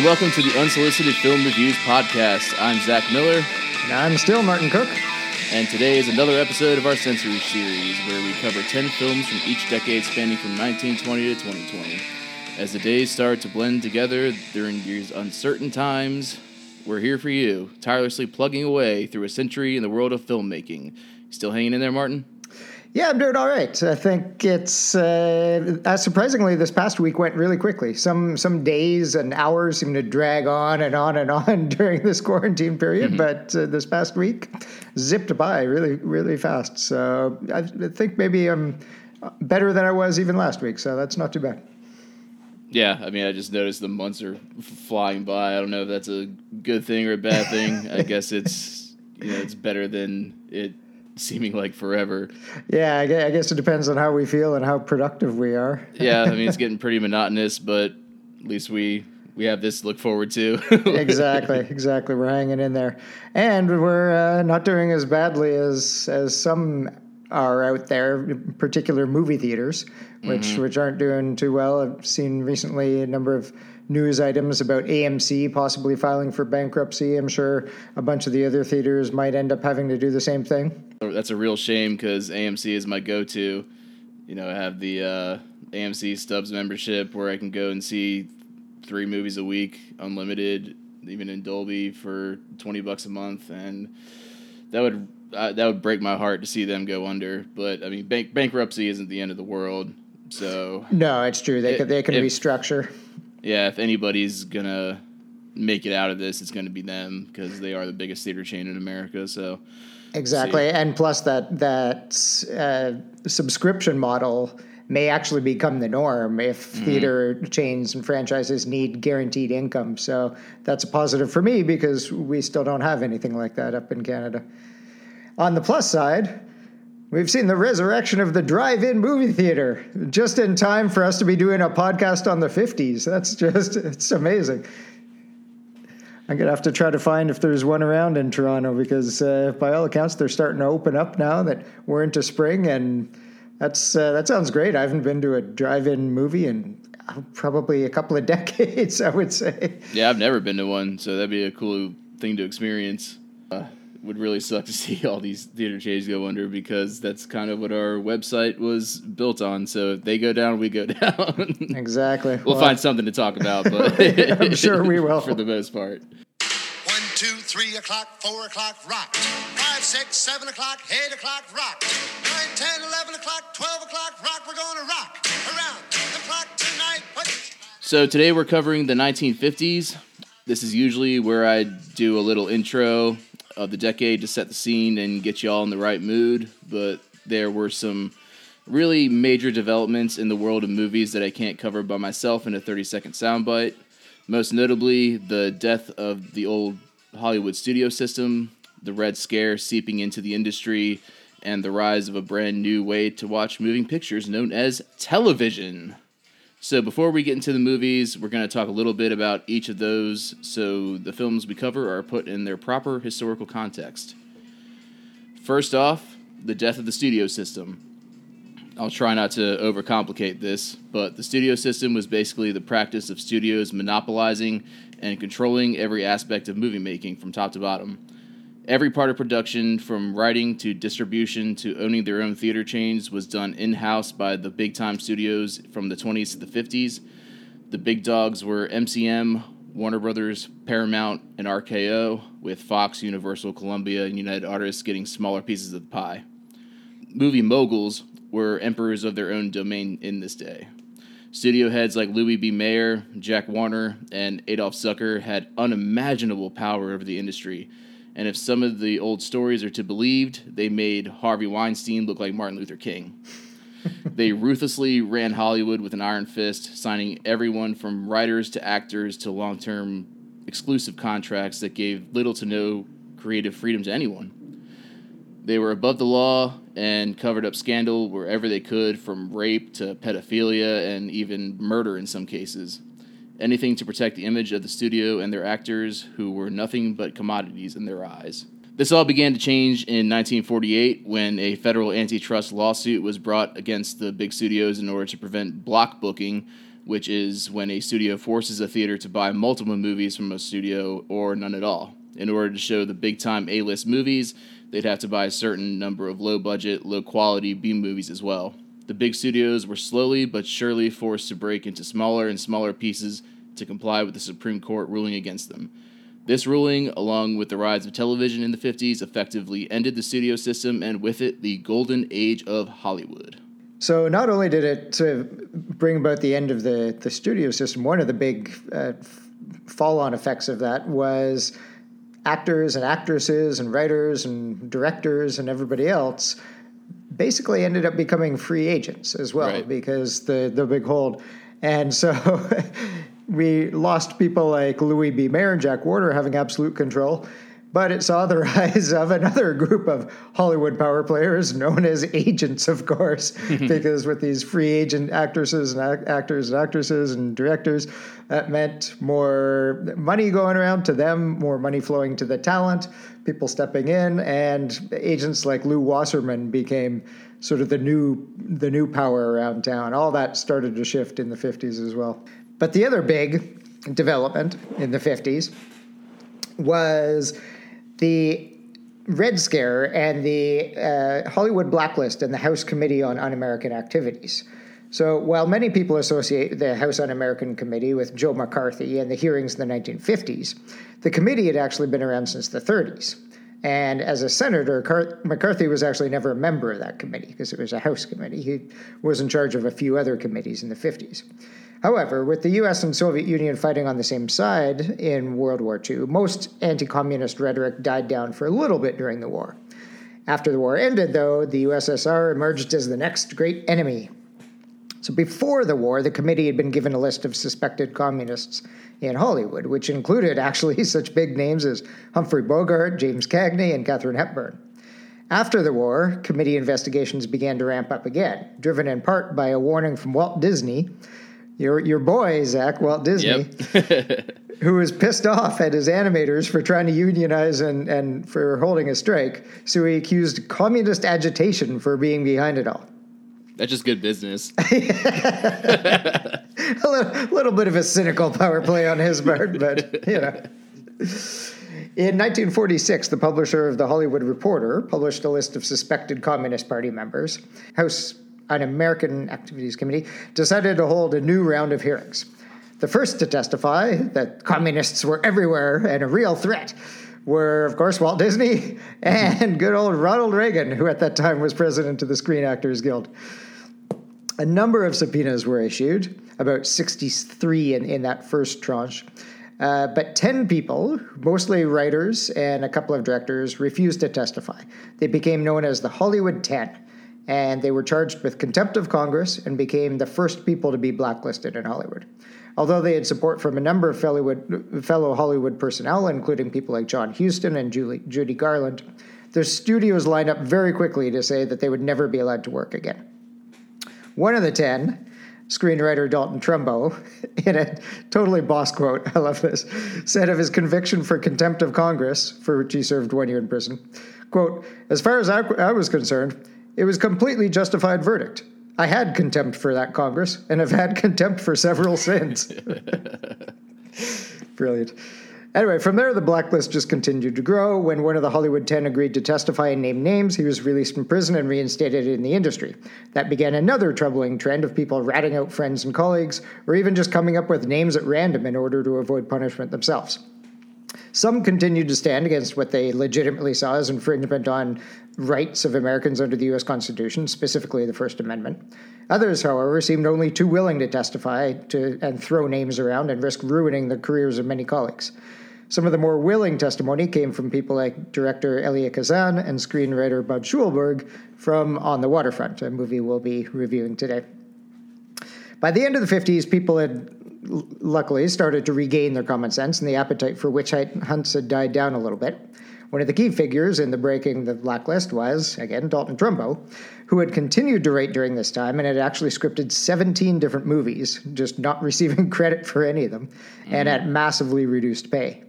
and welcome to the Unsolicited Film Reviews Podcast. I'm Zach Miller, And I'm still Martin Cook. and today is another episode of our Century series where we cover 10 films from each decade spanning from 1920 to 2020. As the days start to blend together during these uncertain times, we're here for you, tirelessly plugging away through a century in the world of filmmaking. Still hanging in there, Martin? Yeah, I'm doing all right. I think it's uh, uh, surprisingly this past week went really quickly. Some some days and hours seem to drag on and on and on during this quarantine period, but uh, this past week zipped by really really fast. So I think maybe I'm better than I was even last week. So that's not too bad. Yeah, I mean, I just noticed the months are flying by. I don't know if that's a good thing or a bad thing. I guess it's you know it's better than it seeming like forever. Yeah, I gue- I guess it depends on how we feel and how productive we are. Yeah, I mean it's getting pretty monotonous, but at least we we have this to look forward to. exactly, exactly. We're hanging in there, and we're uh, not doing as badly as as some are out there, particular movie theaters, which which aren't doing too well. I've seen recently a number of news items about AMC possibly filing for bankruptcy. I'm sure a bunch of the other theaters might end up having to do the same thing. That's a real shame because AMC is my go-to. You know, I have the uh, AMC Stubs membership where I can go and see three movies a week, unlimited, even in Dolby for twenty bucks a month, and that would uh, that would break my heart to see them go under. But I mean, bank- bankruptcy isn't the end of the world. So No, it's true. They It- can, they can restructure. Yeah, if anybody's gonna make it out of this, it's gonna be them because they are the biggest theater chain in America. So Exactly, and plus that that uh, subscription model may actually become the norm if theater chains and franchises need guaranteed income. So that's a positive for me because we still don't have anything like that up in Canada. On the plus side, we've seen the resurrection of the drive-in movie theater just in time for us to be doing a podcast on the 50s. That's just it's amazing. I'm gonna have to try to find if there's one around in Toronto because, uh, by all accounts, they're starting to open up now that we're into spring, and that's uh, that sounds great. I haven't been to a drive-in movie in uh, probably a couple of decades. I would say. Yeah, I've never been to one, so that'd be a cool thing to experience. Uh, would really suck to see all these theater chains go under because that's kind of what our website was built on. So if they go down, we go down. Exactly. we'll Well, find something to talk about, but I'm sure we will. for the most part. One, two, three o'clock, four o'clock, rock. Five, six, seven o'clock, eight o'clock, rock. Nine, ten, eleven o'clock, twelve o'clock, rock. We're gonna rock around the clock tonight. What? So today we're covering the 1950s. This is usually where I do a little intro of the decade to set the scene and get you all in the right mood. But there were some really major developments in the world of movies that I can't cover by myself in a 30 second soundbite. Most notably, the death of the old Hollywood studio system, the Red Scare seeping into the industry, and the rise of a brand new way to watch moving pictures known as television. So before we get into the movies, we're going to talk a little bit about each of those so the films we cover are put in their proper historical context. First off, the death of the studio system. I'll try not to overcomplicate this, but the studio system was basically the practice of studios monopolizing and controlling every aspect of movie making from top to bottom. Every part of production, from writing to distribution to owning their own theater chains, was done in house by the big time studios from the 20s to the 50s. The big dogs were MGM, Warner Brothers, Paramount, and RKO, with Fox, Universal, Columbia, and United Artists getting smaller pieces of the pie. Movie moguls were emperors of their own domain in this day. Studio heads like Louis B. Mayer, Jack Warner, and Adolph Zukor had unimaginable power over the industry. And if some of the old stories are to be believed, they made Harvey Weinstein look like Martin Luther King. they ruthlessly ran Hollywood with an iron fist, signing everyone from writers to actors to long term exclusive contracts that gave little to no creative freedom to anyone. They were above the law and covered up scandal wherever they could, from rape to pedophilia and even murder in some cases. Anything to protect the image of the studio and their actors, who were nothing but commodities in their eyes. This all began to change in 1948 when a federal antitrust lawsuit was brought against the big studios in order to prevent block booking, which is when a studio forces a theater to buy multiple movies from a studio or none at all. In order to show the big time A list movies, they'd have to buy a certain number of low budget, low quality B movies as well. The big studios were slowly but surely forced to break into smaller and smaller pieces to comply with the Supreme Court ruling against them. This ruling, along with the rise of television in the 50s, effectively ended the studio system and with it the golden age of Hollywood. So not only did it uh, bring about the end of the, the studio system, one of the big uh, fall-on effects of that was actors and actresses and writers and directors and everybody else basically ended up becoming free agents as well Right. because the the big hold. And so we lost people like Louis B. Mayer and Jack Warner having absolute control. But it saw the rise of another group of Hollywood power players known as agents, of course, because with these free agent actresses and ac- actors and actresses and directors, that meant more money going around to them, more money flowing to the talent, people stepping in, and agents like Lew Wasserman became sort of the new the new power around town. All that started to shift in the 50s as well. But the other big development in the 50s was the Red Scare and the uh, Hollywood Blacklist and the House Committee on Un American Activities. So, while many people associate the House Un American Committee with Joe McCarthy and the hearings in the 1950s, the committee had actually been around since the 30s. And as a senator, Car- McCarthy was actually never a member of that committee because it was a House committee. He was in charge of a few other committees in the 50s. However, with the US and Soviet Union fighting on the same side in World War II, most anti communist rhetoric died down for a little bit during the war. After the war ended, though, the USSR emerged as the next great enemy. So before the war, the committee had been given a list of suspected communists in Hollywood, which included actually such big names as Humphrey Bogart, James Cagney, and Katharine Hepburn. After the war, committee investigations began to ramp up again, driven in part by a warning from Walt Disney, your, your boy, Zach, Walt Disney, who was pissed off at his animators for trying to unionize and, and for holding a strike. So he accused communist agitation for being behind it all. That's just good business. a little, little bit of a cynical power play on his part, but you know. In 1946, the publisher of the Hollywood Reporter published a list of suspected Communist Party members. House Un American Activities Committee decided to hold a new round of hearings. The first to testify that communists were everywhere and a real threat were, of course, Walt Disney and good old Ronald Reagan, who at that time was president of the Screen Actors Guild. A number of subpoenas were issued, about 63 in, in that first tranche. Uh, but 10 people, mostly writers and a couple of directors, refused to testify. They became known as the Hollywood 10, and they were charged with contempt of Congress and became the first people to be blacklisted in Hollywood. Although they had support from a number of fellow Hollywood personnel, including people like John Huston and Julie, Judy Garland, their studios lined up very quickly to say that they would never be allowed to work again. One of the ten, screenwriter Dalton Trumbo, in a totally boss quote, I love this, said of his conviction for contempt of Congress, for which he served one year in prison, quote, as far as I, I was concerned, it was completely justified verdict. I had contempt for that Congress and have had contempt for several since. Brilliant. Anyway, from there, the blacklist just continued to grow. When one of the Hollywood 10 agreed to testify and name names, he was released from prison and reinstated in the industry. That began another troubling trend of people ratting out friends and colleagues, or even just coming up with names at random in order to avoid punishment themselves. Some continued to stand against what they legitimately saw as infringement on rights of Americans under the U.S. Constitution, specifically the First Amendment. Others, however, seemed only too willing to testify to, and throw names around and risk ruining the careers of many colleagues. Some of the more willing testimony came from people like director Elia Kazan and screenwriter Bud Schulberg from On the Waterfront, a movie we'll be reviewing today. By the end of the 50s, people had luckily started to regain their common sense, and the appetite for witch hunts had died down a little bit. One of the key figures in the breaking the blacklist was, again, Dalton Trumbo, who had continued to write during this time and had actually scripted 17 different movies, just not receiving credit for any of them, and mm-hmm. at massively reduced pay.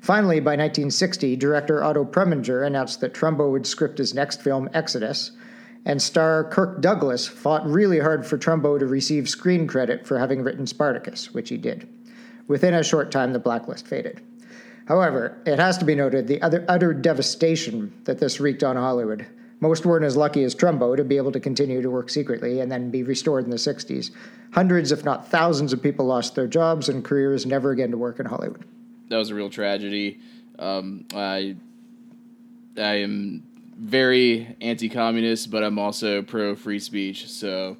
Finally, by 1960, director Otto Preminger announced that Trumbo would script his next film, Exodus, And star Kirk Douglas fought really hard for Trumbo to receive screen credit for having written Spartacus, which he did. Within a short time, the blacklist faded. However, it has to be noted the other utter devastation that this wreaked on Hollywood. Most weren't as lucky as Trumbo to be able to continue to work secretly and then be restored in the 60s. Hundreds, if not thousands, of people lost their jobs and careers never again to work in Hollywood. That was a real tragedy. Um, I, I am very anti-communist, but I'm also pro free speech. So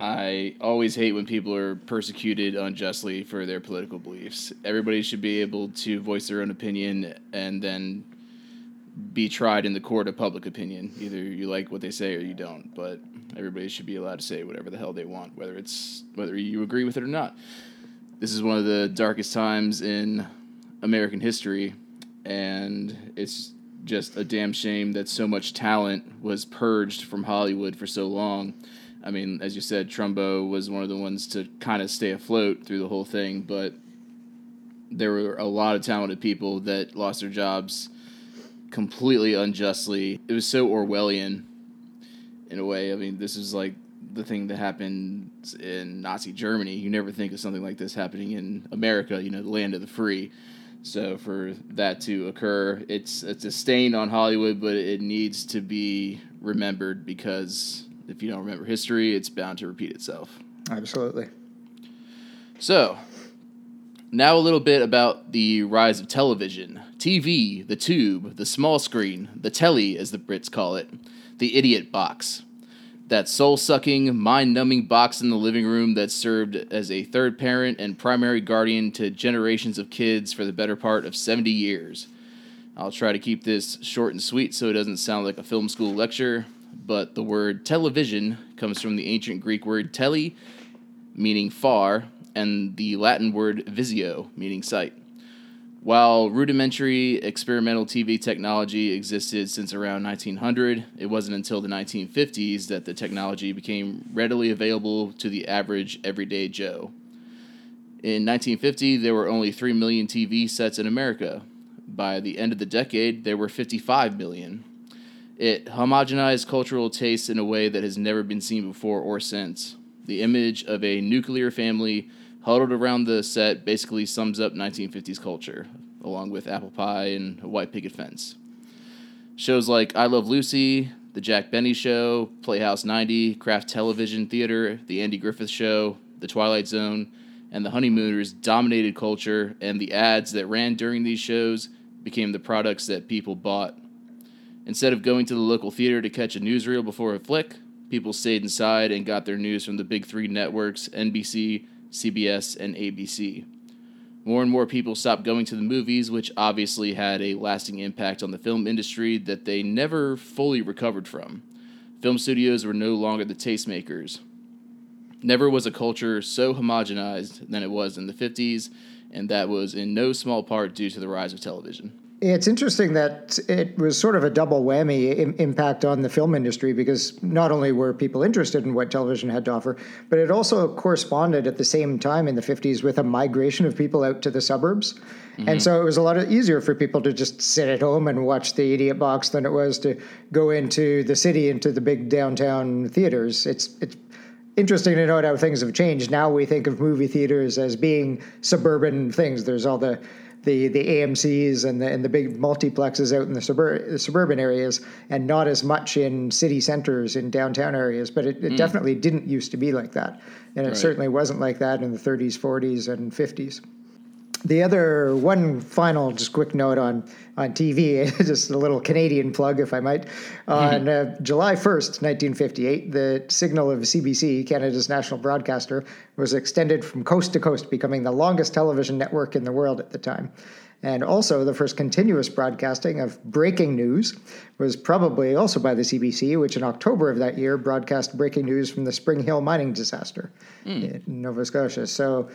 I always hate when people are persecuted unjustly for their political beliefs. Everybody should be able to voice their own opinion and then be tried in the court of public opinion. Either you like what they say or you don't, but everybody should be allowed to say whatever the hell they want, whether it's whether you agree with it or not. This is one of the darkest times in American history, and it's just a damn shame that so much talent was purged from Hollywood for so long. I mean, as you said, Trumbo was one of the ones to kind of stay afloat through the whole thing, but there were a lot of talented people that lost their jobs completely unjustly. It was so Orwellian in a way. I mean, this is like the thing that happened in Nazi Germany. You never think of something like this happening in America, you know, the land of the free. So for that to occur, it's it's a stain on Hollywood, but it needs to be remembered because if you don't remember history, it's bound to repeat itself. Absolutely. So, now a little bit about the rise of television. TV, the tube, the small screen, the telly, as the Brits call it, the idiot box. That soul sucking, mind numbing box in the living room that served as a third parent and primary guardian to generations of kids for the better part of 70 years. I'll try to keep this short and sweet so it doesn't sound like a film school lecture, but the word television comes from the ancient Greek word tele, meaning far, and the Latin word visio, meaning sight. While rudimentary experimental TV technology existed since around 1900, it wasn't until the 1950s that the technology became readily available to the average everyday Joe. In 1950, there were only 3 million TV sets in America. By the end of the decade, there were 55 million. It homogenized cultural tastes in a way that has never been seen before or since. The image of a nuclear family huddled around the set basically sums up 1950s culture, along with apple pie and a white picket fence. Shows like I Love Lucy, The Jack Benny Show, Playhouse 90, Kraft Television Theater, The Andy Griffith Show, The Twilight Zone, and The Honeymooners dominated culture, and the ads that ran during these shows became the products that people bought. Instead of going to the local theater to catch a newsreel before a flick, people stayed inside and got their news from the big three networks NBC, CBS, and ABC. More and more people stopped going to the movies, which obviously had a lasting impact on the film industry that they never fully recovered from. Film studios were no longer the tastemakers. Never was a culture so homogenized than it was in the 50s, and that was in no small part due to the rise of television. It's interesting that it was sort of a double whammy Im- impact on the film industry because not only were people interested in what television had to offer, but it also corresponded at the same time in the 50s with a migration of people out to the suburbs. Mm-hmm. And so it was a lot easier for people to just sit at home and watch the idiot box than it was to go into the city, into the big downtown theaters. It's, it's interesting to note how things have changed. Now we think of movie theaters as being suburban things. There's all the the the AMC's and the and the big multiplexes out in the, suburb, the suburban areas, and not as much in city centers in downtown areas. But it, it mm. definitely didn't used to be like that, and it right. certainly wasn't like that in the 30s, 40s, and 50s the other one final just quick note on on TV, just a little Canadian plug, if I might. Mm-hmm. On uh, July 1st, 1958, the signal of CBC, Canada's national broadcaster, was extended from coast to coast, becoming the longest television network in the world at the time. And also, the first continuous broadcasting of breaking news was probably also by the CBC, which in October of that year broadcast breaking news from the Spring Hill mining disaster mm. in Nova Scotia. So,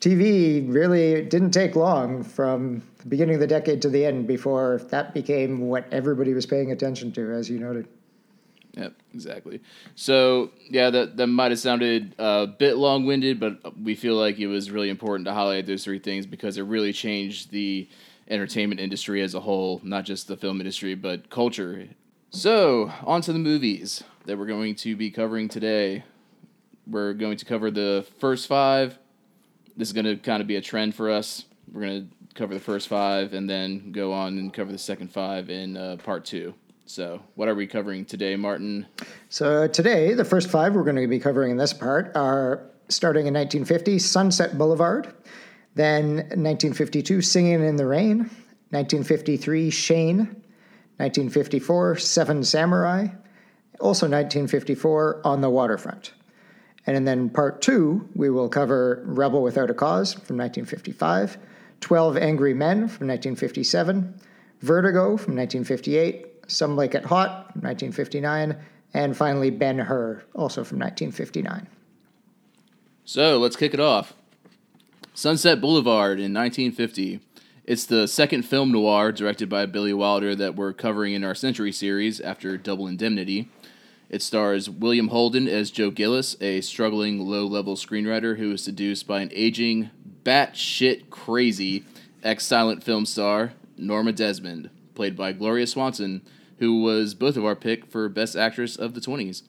TV really didn't take long from the beginning of the decade to the end before that became what everybody was paying attention to, as you noted. Yep, exactly. So yeah, that that might have sounded a bit long winded, but we feel like it was really important to highlight those three things because it really changed the entertainment industry as a whole, not just the film industry, but culture. So on to the movies. that we're going to be covering today. We're going to cover the first five. This is going to kind of be a trend for us. We're going to cover the first five and then go on and cover the second five in uh, part two. So, what are we covering today, Martin? So today, the first five we're going to be covering in this part are starting in 1950, Sunset Boulevard, then 1952, Singing in the Rain, 1953, Shane, 1954, Seven Samurai, also 1954, On the Waterfront. And then part two, we will cover Rebel Without a Cause from 1955, 12 Angry Men from 1957, Vertigo from 1958, Some Like It Hot from 1959, and finally Ben Hur, also from 1959. So, let's kick it off. Sunset Boulevard in 1950. It's the second film noir directed by Billy Wilder that we're covering in our Century series after Double Indemnity. It stars William Holden as Joe Gillis, a struggling low level screenwriter who is seduced by an aging, batshit crazy ex silent film star, Norma Desmond, played by Gloria Swanson, who was both of our pick for Best Actress of the 20s.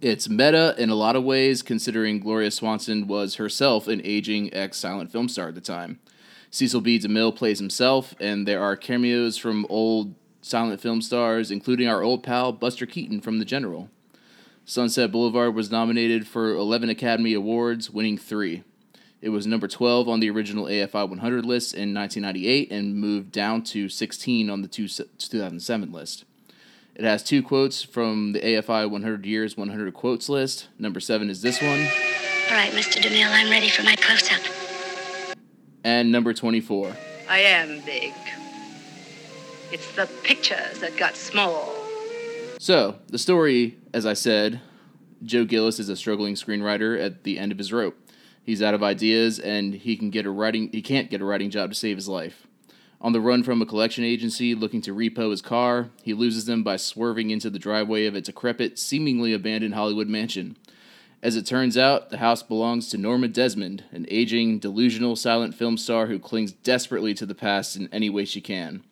It's meta in a lot of ways, considering Gloria Swanson was herself an aging ex silent film star at the time. Cecil B. DeMille plays himself, and there are cameos from old silent film stars, including our old pal Buster Keaton from The General. Sunset Boulevard was nominated for 11 Academy Awards, winning three. It was number 12 on the original AFI 100 list in 1998 and moved down to 16 on the 2007 list. It has two quotes from the AFI 100 Years 100 Quotes list. Number seven is this one, All right, Mr. DeMille, I'm ready for my close-up. and number 24. I am big. It's the pictures that got small. So, the story, as I said, Joe Gillis is a struggling screenwriter at the end of his rope. He's out of ideas and he can get a writing he can't get a writing job to save his life. On the run from a collection agency looking to repo his car, he loses them by swerving into the driveway of a decrepit, seemingly abandoned Hollywood mansion. As it turns out, the house belongs to Norma Desmond, an aging, delusional silent film star who clings desperately to the past in any way she can.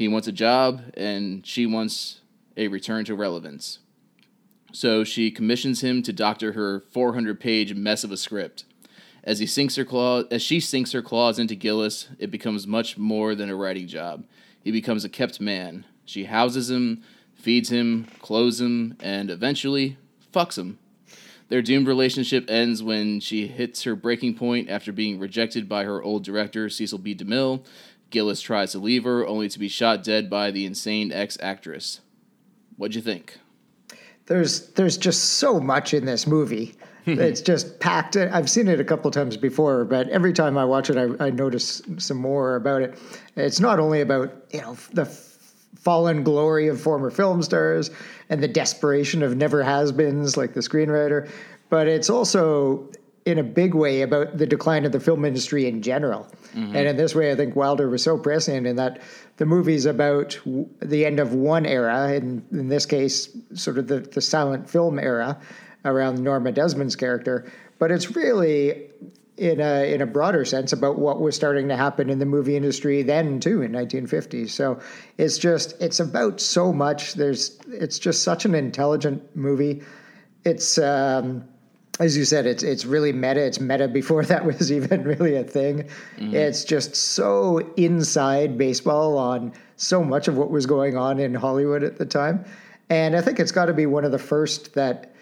He wants a job, and she wants a return to relevance. So she commissions him to doctor her 400-page mess of a script. As he sinks her claw, as she sinks her claws into Gillis, it becomes much more than a writing job. He becomes a kept man. She houses him, feeds him, clothes him, and eventually fucks him. Their doomed relationship ends when she hits her breaking point after being rejected by her old director, Cecil B. DeMille. Gillis tries to leave her, only to be shot dead by the insane ex actress. What'd you think? There's there's just so much in this movie. it's just packed. I've seen it a couple times before, but every time I watch it, I, I notice some more about it. It's not only about you know the fallen glory of former film stars and the desperation of never has-beens like the screenwriter, but it's also in a big way about the decline of the film industry in general. And in this way, I think Wilder was so prescient in that the movie's about w- the end of one era, and in this case, sort of the, the silent film era around Norma Desmond's character. But it's really in a in a broader sense about what was starting to happen in the movie industry then too in 1950. So it's just it's about so much. There's it's just such an intelligent movie. It's um, as you said, it's it's really meta. It's meta before that was even really a thing. Mm-hmm. It's just so inside baseball on so much of what was going on in Hollywood at the time, and I think it's got to be one of the first that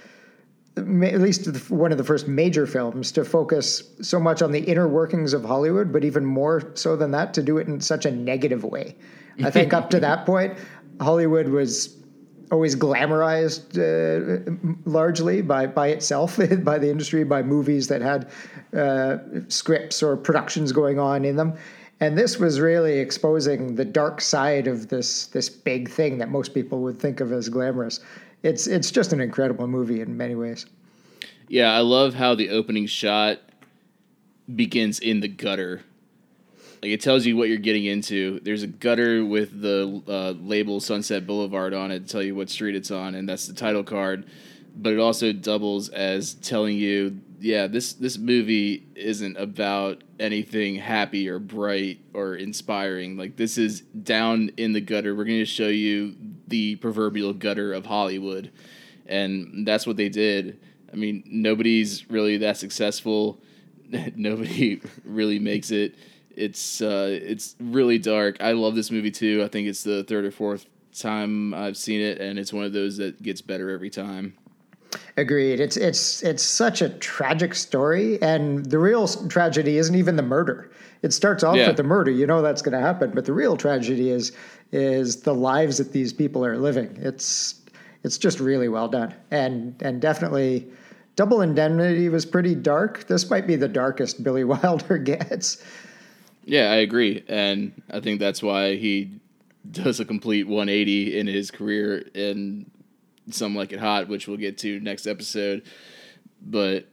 at least one of the first major films to focus so much on the inner workings of Hollywood, but even more so than that, to do it in such a negative way. I think up to that point, Hollywood was always glamorized uh, largely by, by itself, by the industry, by movies that had uh, scripts or productions going on in them. And this was really exposing the dark side of this this big thing that most people would think of as glamorous. It's it's just an incredible movie in many ways. Yeah, I love how the opening shot begins in the gutter. Like it tells you what you're getting into. There's a gutter with the uh, label Sunset Boulevard on it to tell you what street it's on, and that's the title card. But it also doubles as telling you, yeah, this this movie isn't about anything happy or bright or inspiring. Like this is down in the gutter. We're going to show you the proverbial gutter of Hollywood, and that's what they did. I mean, nobody's really that successful. Nobody really makes it. It's uh, it's really dark. I love this movie too. I think it's the third or fourth time I've seen it, and it's one of those that gets better every time. Agreed. It's it's it's such a tragic story, and the real tragedy isn't even the murder. It starts off Yeah. with the murder. You know that's going to happen, but the real tragedy is is the lives that these people are living. It's it's just really well done, and and definitely. Double Indemnity was pretty dark. This might be the darkest Billy Wilder gets. Yeah, I agree, and I think that's why he does a complete 180 in his career in Some Like It Hot, which we'll get to next episode. But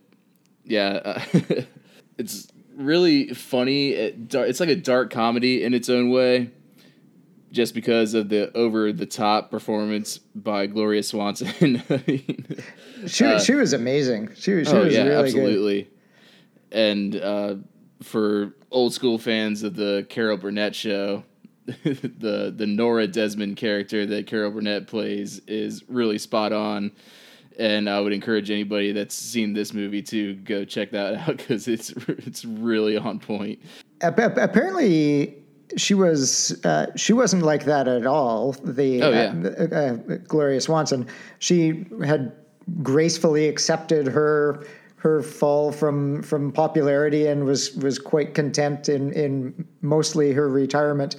yeah, uh, it's really funny. It's like a dark comedy in its own way, just because of the over the top performance by Gloria Swanson. I mean, She she was amazing. She was she Uh, oh was yeah, really good. absolutely. And uh, for old school fans of the Carol Burnett show, the the Nora Desmond character that Carol Burnett plays is really spot on. And I would encourage anybody that's seen this movie to go check that out because it's it's really on point. Ap- ap- apparently she was uh, she wasn't like that at all the Oh, yeah. uh, uh, gloria swanson she had gracefully accepted her her fall from from popularity and was was quite content in in mostly her retirement.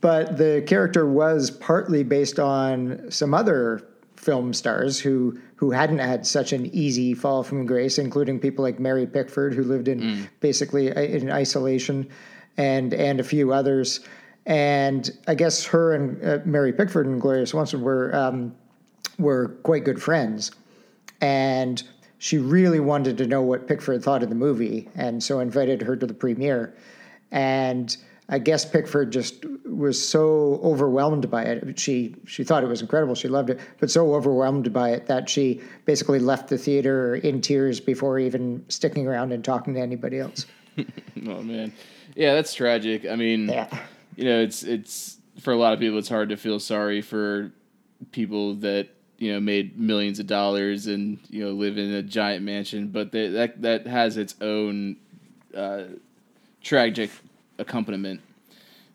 But the character was partly based on some other film stars who who hadn't had such an easy fall from grace, including people like Mary Pickford, who lived in basically in isolation, and and a few others. And I guess her and uh, Mary Pickford and Gloria Swanson were um, were quite good friends, and she really wanted to know what Pickford thought of the movie, and so invited her to the premiere. And I guess Pickford just was so overwhelmed by it. She she thought it was incredible. She loved it, but so overwhelmed by it that she basically left the theater in tears before even sticking around and talking to anybody else. Oh man, yeah, that's tragic. I mean, Yeah. you know, it's it's for a lot of people, it's hard to feel sorry for people that you know made millions of dollars and you know live in a giant mansion, but that that that has its own uh, tragic accompaniment.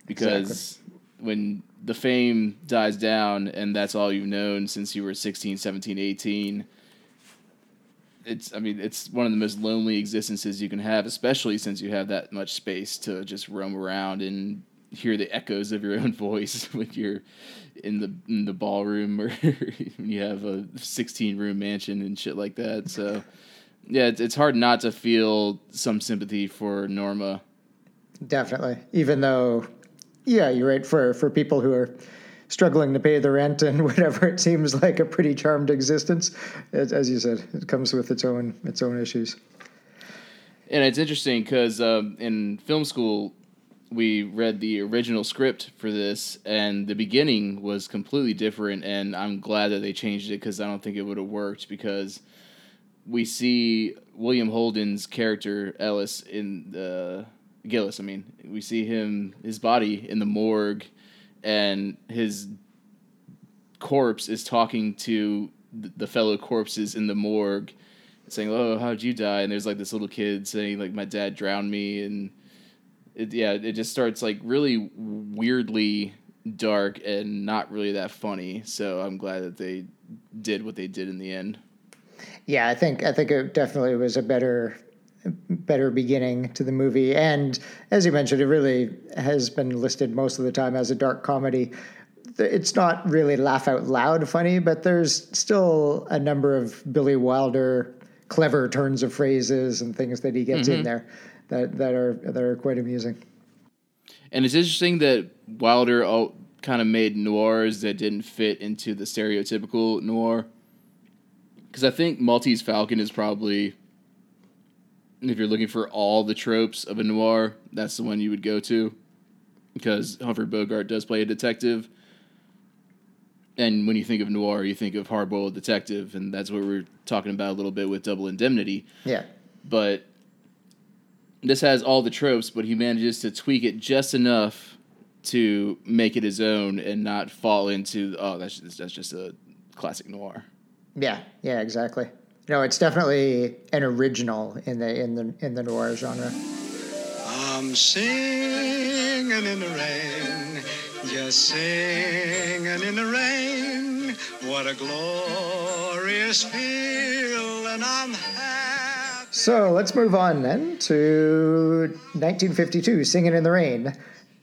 Because when the fame dies down and that's all you've known since you were 16 17 18 it's i mean it's one of the most lonely existences you can have especially since you have that much space to just roam around and hear the echoes of your own voice when you're in the in the ballroom or when you have a 16 room mansion and shit like that so yeah it's, it's hard not to feel some sympathy for norma Definitely. Even though, yeah, you're right. For for people who are struggling to pay the rent and whatever, it seems like a pretty charmed existence. As, as you said, it comes with its own its own issues. And it's interesting because um, in film school, we read the original script for this, and the beginning was completely different. And I'm glad that they changed it because I don't think it would have worked because we see William Holden's character Ellis in the Gillis. I mean, we see him his body in the morgue, and his corpse is talking to the fellow corpses in the morgue saying, "Oh, how'd you die?" And there's like this little kid saying, "Like my dad drowned me," and it, yeah, it just starts like really weirdly dark and not really that funny. So I'm glad that they did what they did in the end. Yeah, I think I think it definitely was a better better beginning to the movie. And as you mentioned, it really has been listed most of the time as a dark comedy. It's not really laugh out loud funny, but there's still a number of Billy Wilder clever turns of phrases and things that he gets in mm-hmm. there that, that are that are quite amusing. And it's interesting that Wilder all kind of made noirs that didn't fit into the stereotypical noir. Because I think Maltese Falcon is probably, if you're looking for all the tropes of a noir, that's the one you would go to. Because Humphrey Bogart does play a detective. And when you think of noir, you think of hardboiled detective, and that's what we're talking about a little bit with Double Indemnity Yeah. but this has all the tropes, but he manages to tweak it just enough to make it his own and not fall into oh that's just, that's just a classic noir. Yeah, yeah, exactly. No, it's definitely an original in the in the in the noir genre. I'm singing in the rain, just singing in the rain. What a glorious feel, and I'm happy. So let's move on then to 1952, "Singing in the Rain."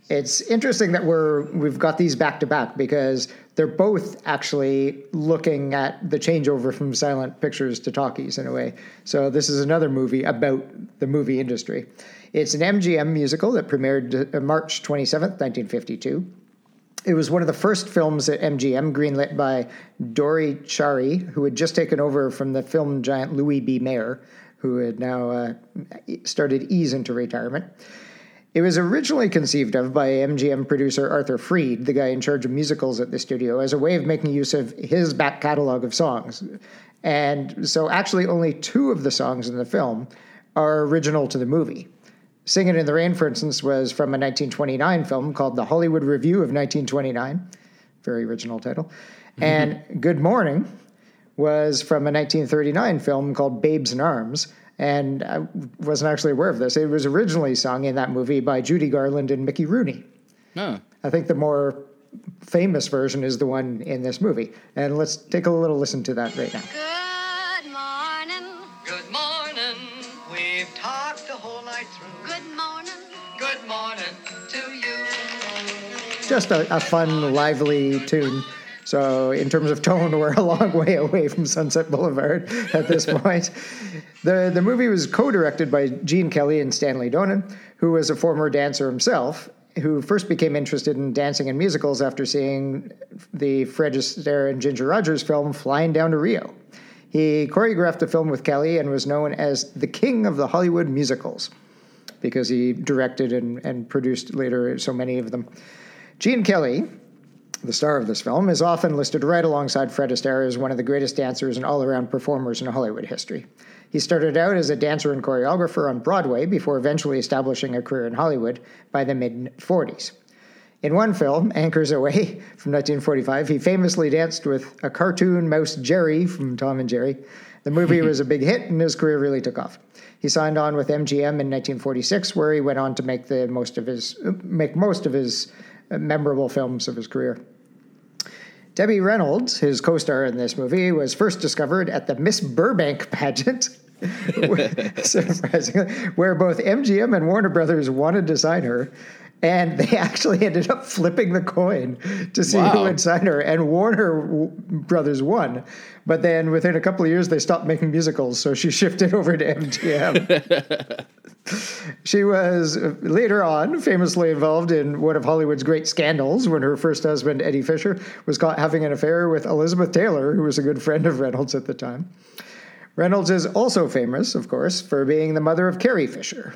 It's interesting that we're we've got these back to back because they're both actually looking at the changeover from silent pictures to talkies in a way. So this is another movie about the movie industry. It's an MGM musical that premiered uh, March 27th, 1952. It was one of the first films at MGM, greenlit by Dore Schary, who had just taken over from the film giant Louis B. Mayer, who had now uh, started ease into retirement. It was originally conceived of by MGM producer Arthur Freed, the guy in charge of musicals at the studio, as a way of making use of his back catalog of songs. And so, actually, only two of the songs in the film are original to the movie. Singing in the Rain, for instance, was from a 1929 film called The Hollywood Review of 1929. Very original title. And Good Morning was from a 1939 film called Babes in Arms. And I wasn't actually aware of this. It was originally sung in that movie by Judy Garland and Mickey Rooney. Huh. I think the more famous version is the one in this movie. And let's take a little listen to that right now. Good morning. Good morning. We've talked the whole night through. Good morning. Good morning to you. Just a, a fun, lively tune. So, in terms of tone, we're a long way away from Sunset Boulevard at this point. The, the movie was co directed by Gene Kelly and Stanley Donen, who was a former dancer himself, who first became interested in dancing and musicals after seeing the Fred Astaire and Ginger Rogers film Flying Down to Rio. He choreographed the film with Kelly and was known as the king of the Hollywood musicals because he directed and, and produced later so many of them. Gene Kelly, the star of this film, is often listed right alongside Fred Astaire as one of the greatest dancers and all around performers in Hollywood history. He started out as a dancer and choreographer on Broadway before eventually establishing a career in Hollywood by the mid 40s. In one film, Anchors Aweigh from 1945, he famously danced with a cartoon mouse Jerry from Tom and Jerry. The movie was a big hit and his career really took off. He signed on with MGM in 1946, where he went on to make the most of his make most of his uh, memorable films of his career. Debbie Reynolds, his co-star in this movie, was first discovered at the Miss Burbank pageant. surprisingly, where both MGM and Warner Brothers wanted to sign her, and they actually ended up flipping the coin to see who would sign her, and Warner Brothers won. But then within a couple of years, they stopped making musicals, so she shifted over to MGM. She was later on famously involved in one of Hollywood's great scandals when her first husband, Eddie Fisher, was caught having an affair with Elizabeth Taylor, who was a good friend of Reynolds at the time. Reynolds is also famous, of course, for being the mother of Carrie Fisher,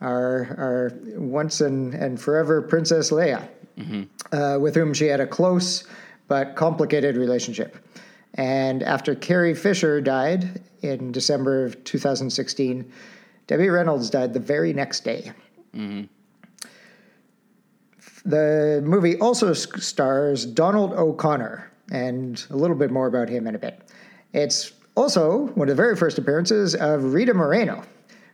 our, our once and, and forever Princess Leia, uh, with whom she had a close but complicated relationship. And after Carrie Fisher died in December of 2016, Debbie Reynolds died the very next day. Mm-hmm. The movie also stars Donald O'Connor, and a little bit more about him in a bit. It's also one of the very first appearances of Rita Moreno,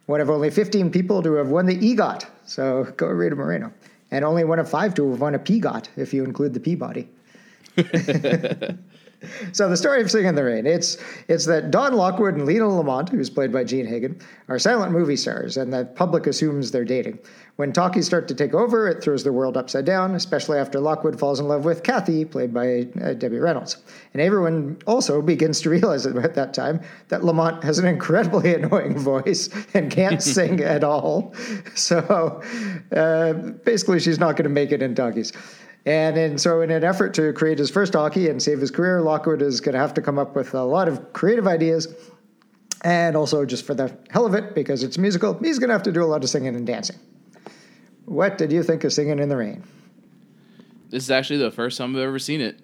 one of only 15 people to have won the EGOT. So go Rita Moreno. And only one of five to have won a PGOT, if you include the Peabody. So the story of Singing in the Rain, it's it's that Don Lockwood and Lina Lamont, who's played by Jean Hagen, are silent movie stars, and the public assumes they're dating. When talkies start to take over, it throws the world upside down, especially after Lockwood falls in love with Kathy, played by uh, Debbie Reynolds. And everyone also begins to realize at that time that Lamont has an incredibly annoying voice and can't sing at all. So uh, basically, she's not going to make it in talkies. And, so, in an effort to create his first talkie and save his career, Lockwood is going to have to come up with a lot of creative ideas. And also, just for the hell of it, because it's musical, he's going to have to do a lot of singing and dancing. What did you think of Singing in the Rain? This is actually the first time I've ever seen it.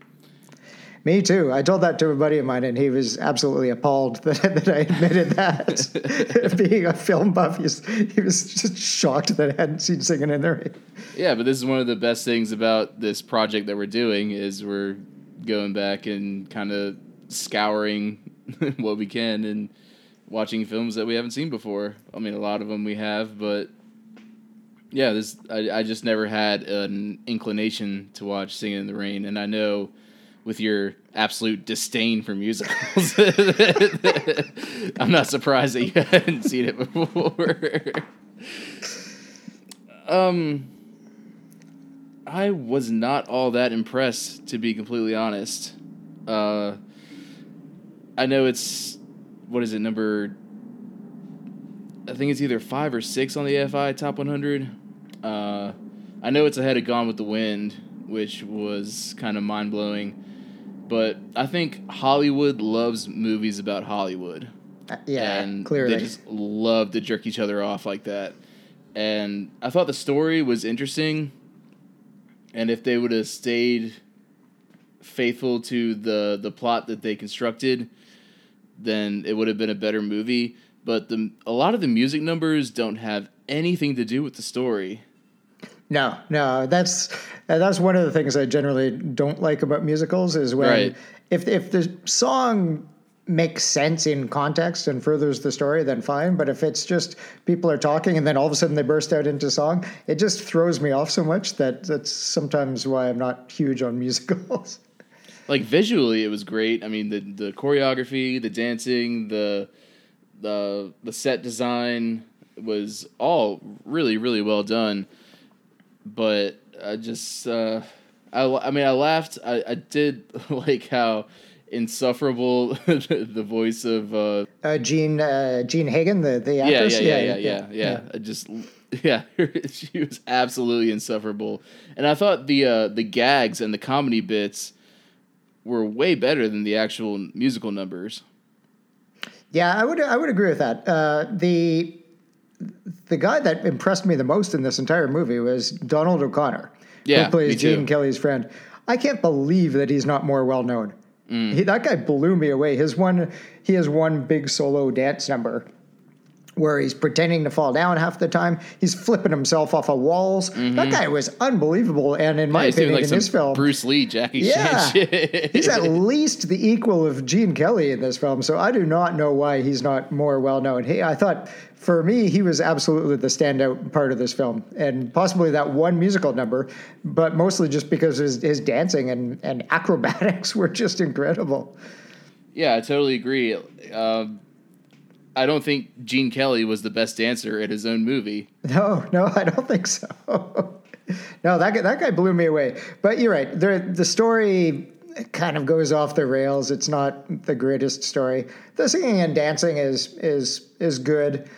Me too. I told that to a buddy of mine, and he was absolutely appalled that, that I admitted that. Being a film buff, he's, he was just shocked that I hadn't seen Singing in the Rain. Yeah, but this is one of the best things about this project that we're doing is we're going back and kind of scouring what we can and watching films that we haven't seen before. I mean, a lot of them we have, but yeah, this I, I just never had an inclination to watch Singing in the Rain, and I know with your absolute disdain for musicals, I'm not surprised that you hadn't seen it before. um, I was not all that impressed, to be completely honest. Uh, I know it's what is it number? I think it's either five or six on the AFI Top 100. Uh, I know it's ahead of Gone with the Wind, which was kind of mind blowing. But I think Hollywood loves movies about Hollywood. Uh, yeah, and clearly. they just love to jerk each other off like that. And I thought the story was interesting. And if they would have stayed faithful to the the plot that they constructed, then it would have been a better movie. But the a lot of the music numbers don't have anything to do with the story. No, no, that's that's one of the things I generally don't like about musicals is when Right. if if the song makes sense in context and furthers the story, then fine. But if it's just people are talking and then all of a sudden they burst out into song, it just throws me off so much that that's sometimes why I'm not huge on musicals. Like visually, it was great. I mean, the the choreography, the dancing, the the the set design was all really really well done. But I just, uh, I I mean, I laughed. I, I did like how insufferable the voice of uh, Uh, Gene uh, Jean Hagen, the the yeah, actress, yeah, yeah, yeah, yeah, yeah. I just yeah, she was absolutely insufferable. And I thought the uh, the gags and the comedy bits were way better than the actual musical numbers. Yeah, I would I would agree with that. Uh, the the guy that impressed me the most in this entire movie was Donald O'Connor, Yeah, who plays. Gene Kelly's friend. I can't believe that he's not more well known. Mm. He, that guy blew me away. His one he has one big solo dance number where he's pretending to fall down half the time. He's flipping himself off of walls. That guy was unbelievable. And in my Mm-hmm. Yeah, doing opinion, like in this film, Bruce Lee, Jackie yeah, he's at least the equal of Gene Kelly in this film. So I do not know why he's not more well known. Hey, I thought for me he was absolutely the standout part of this film, and possibly that one musical number, but mostly just because his, his dancing and and acrobatics were just incredible. yeah, I totally agree. Um, I don't think Gene Kelly was the best dancer in his own movie. No, no, I don't think so. no, that guy, that guy blew me away. But you're right. The the story kind of goes off the rails. It's not the greatest story. The singing and dancing is is is good.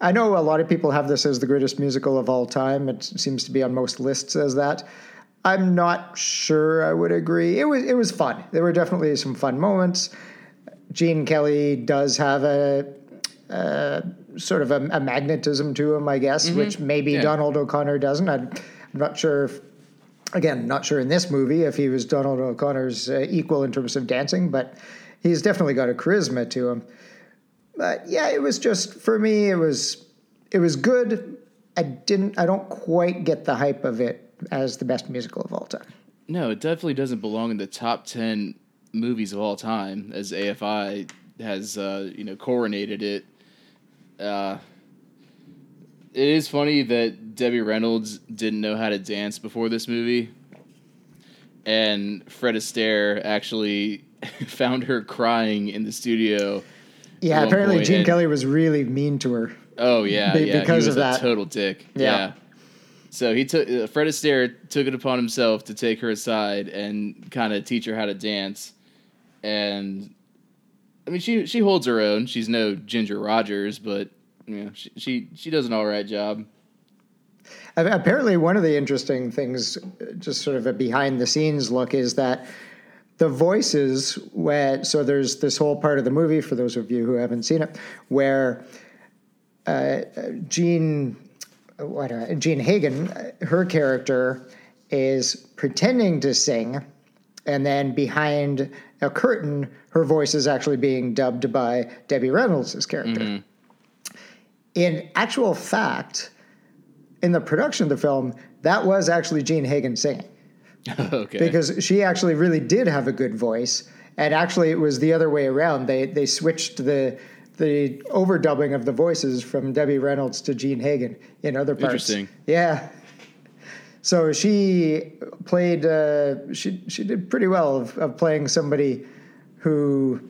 I know a lot of people have this as the greatest musical of all time. It seems to be on most lists as that. I'm not sure I would agree. It was it was fun. There were definitely some fun moments. Gene Kelly does have a, sort of a, a magnetism to him, I guess, which maybe Yeah. Donald O'Connor doesn't. I'm, I'm not sure if, again, not sure in this movie if he was Donald O'Connor's uh, equal in terms of dancing, but he's definitely got a charisma to him. But yeah, it was just for me. It was it was good. I didn't. I don't quite get the hype of it as the best musical of all time. No, it definitely doesn't belong in the top ten movies of all time, as AFI has uh, you know coronated it. Uh, it is funny that Debbie Reynolds didn't know how to dance before this movie, and Fred Astaire actually found her crying in the studio. Yeah, apparently Gene and- Kelly was really mean to her. Oh yeah, Be- yeah. because he was of a that. total dick. Yeah. Yeah. So he took uh, Fred Astaire took it upon himself to take her aside and kind of teach her how to dance, and I mean she she holds her own. She's no Ginger Rogers, but you know she she, she does an all right job. Apparently, one of the interesting things, uh, just sort of a behind the scenes look, is that the voices, where so there's this whole part of the movie for those of you who haven't seen it, where uh, uh, Gene, what uh, Hagen, uh, her character is pretending to sing, and then behind a curtain, her voice is actually being dubbed by Debbie Reynolds' character. Mm-hmm. In actual fact, in the production of the film, that was actually Jean Hagen singing okay. because she actually really did have a good voice, and actually it was the other way around. They they switched the the overdubbing of the voices from Debbie Reynolds to Jean Hagen in other parts. Interesting. Yeah. So she played. Uh, she she did pretty well of, of playing somebody who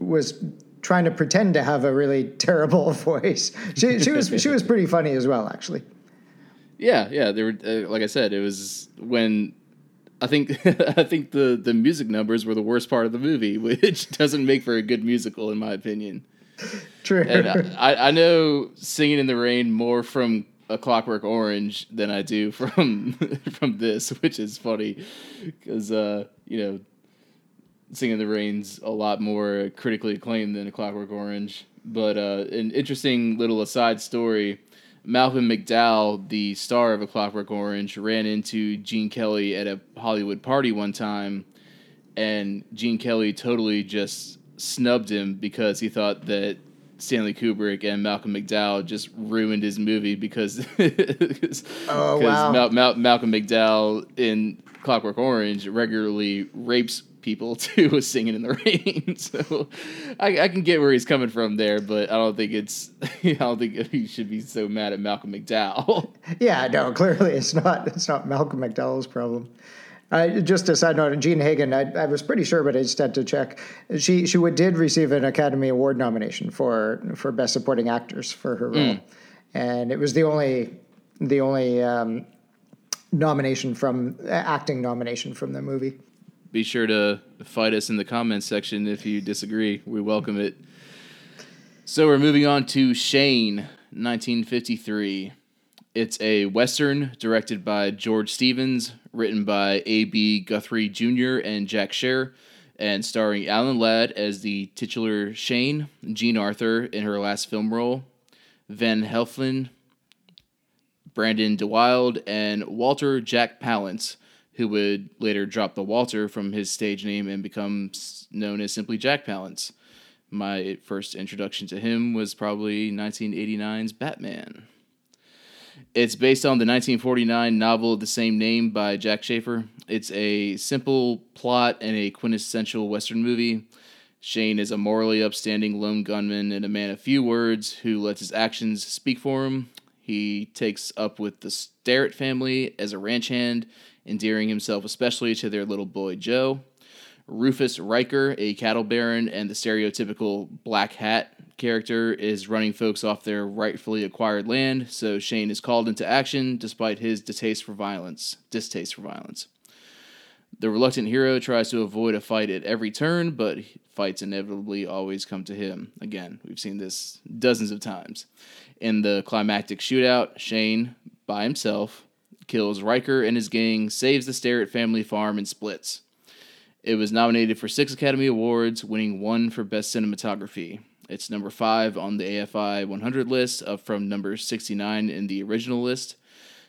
was trying to pretend to have a really terrible voice. She she was she was pretty funny as well, actually. Yeah, yeah. There were, uh, like I said, it was when I think I think the the music numbers were the worst part of the movie, which doesn't make for a good musical, in my opinion. True. And I, I know "Singing in the Rain" more from A Clockwork Orange than I do from from this, which is funny because uh, you know, "Singing the Rain's a lot more critically acclaimed than A Clockwork Orange. But uh, an interesting little aside story. Malcolm McDowell, the star of A Clockwork Orange, ran into Gene Kelly at a Hollywood party one time, and Gene Kelly totally just snubbed him because he thought that Stanley Kubrick and Malcolm McDowell just ruined his movie because Oh, because wow. Mal- Mal- Malcolm McDowell in Clockwork Orange regularly rapes people to singing in the rain. so I, I can get where he's coming from there, but I don't think it's I don't think he should be so mad at Malcolm McDowell. Yeah, no, clearly it's not it's not Malcolm McDowell's problem. Uh, just a side note, Jean Hagen, I, I was pretty sure, but I just had to check. She she would, did receive an Academy Award nomination for for Best Supporting Actors for her role, and it was the only the only um, nomination from uh, acting nomination from the movie. Be sure to fight us in the comments section if you disagree. We welcome it. So we're moving on to Shane, 1953. It's a western directed by George Stevens, written by A.B. Guthrie Jr. and Jack Sher, and starring Alan Ladd as the titular Shane, Jean Arthur in her last film role, Van Heflin, Brandon deWilde, and Walter Jack Palance, who would later drop the Walter from his stage name and become known as simply Jack Palance. My first introduction to him was probably 1989's Batman. It's based on the 1949 novel of the same name by Jack Schaefer. It's a simple plot and a quintessential Western movie. Shane is a morally upstanding lone gunman and a man of few words who lets his actions speak for him. He takes up with the Starrett family as a ranch hand, endearing himself especially to their little boy Joe. Rufus Riker, a cattle baron and the stereotypical black hat character, is running folks off their rightfully acquired land, so Shane is called into action despite his distaste for violence. Distaste for violence. The reluctant hero tries to avoid a fight at every turn, but fights inevitably always come to him. Again, we've seen this dozens of times. In the climactic shootout, Shane, by himself, kills Riker and his gang, saves the Starrett family farm, and splits. It was nominated for six Academy Awards, winning one for Best Cinematography. It's number five on the AFI 100 list, up from number 69 in the original list.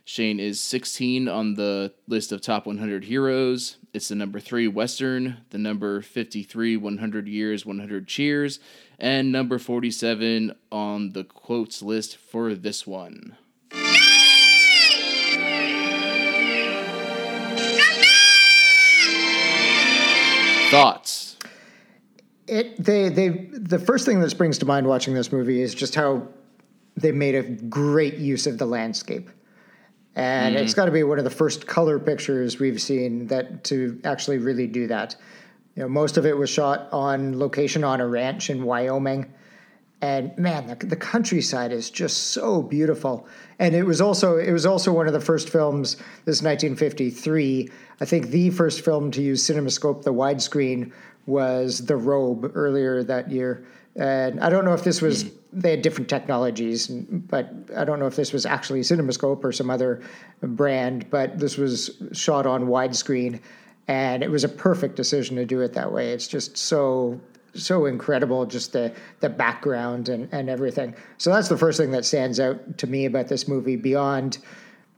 Shane is 16 on the list of top 100 heroes. It's the number three Western, the number 53 100 Years, 100 Cheers, and number 47 on the quotes list for this one. Thoughts? It they they the first thing that springs to mind watching this movie is just how they made a great use of the landscape. And it's hmm. got to be one of the first color pictures we've seen that to actually really do that. You know, most of it was shot on location on a ranch in Wyoming. And man, the, the countryside is just so beautiful. And it was also it was also one of the first films. This is 1953. I think the first film to use CinemaScope, the widescreen, was The Robe earlier that year. And I don't know if this was hmm. they had different technologies, but I don't know if this was actually CinemaScope or some other brand. But this was shot on widescreen, and it was a perfect decision to do it that way. It's just so so incredible, just the the background and and everything. So that's the first thing that stands out to me about this movie beyond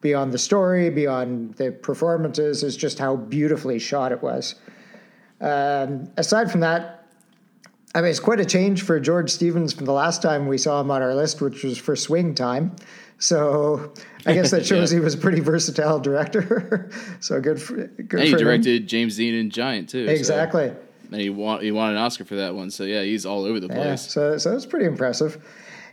beyond the story, beyond the performances, is just how beautifully shot it was. Um, aside from that, I mean, it's quite a change for George Stevens from the last time we saw him on our list, which was for Swing Time. So I guess that shows Yeah. he was a pretty versatile director. so good for good And he for him. directed James Dean and Giant too. so- exactly. And he won he won an Oscar for that one. So yeah, he's all over the Yeah, place. so so it's pretty impressive.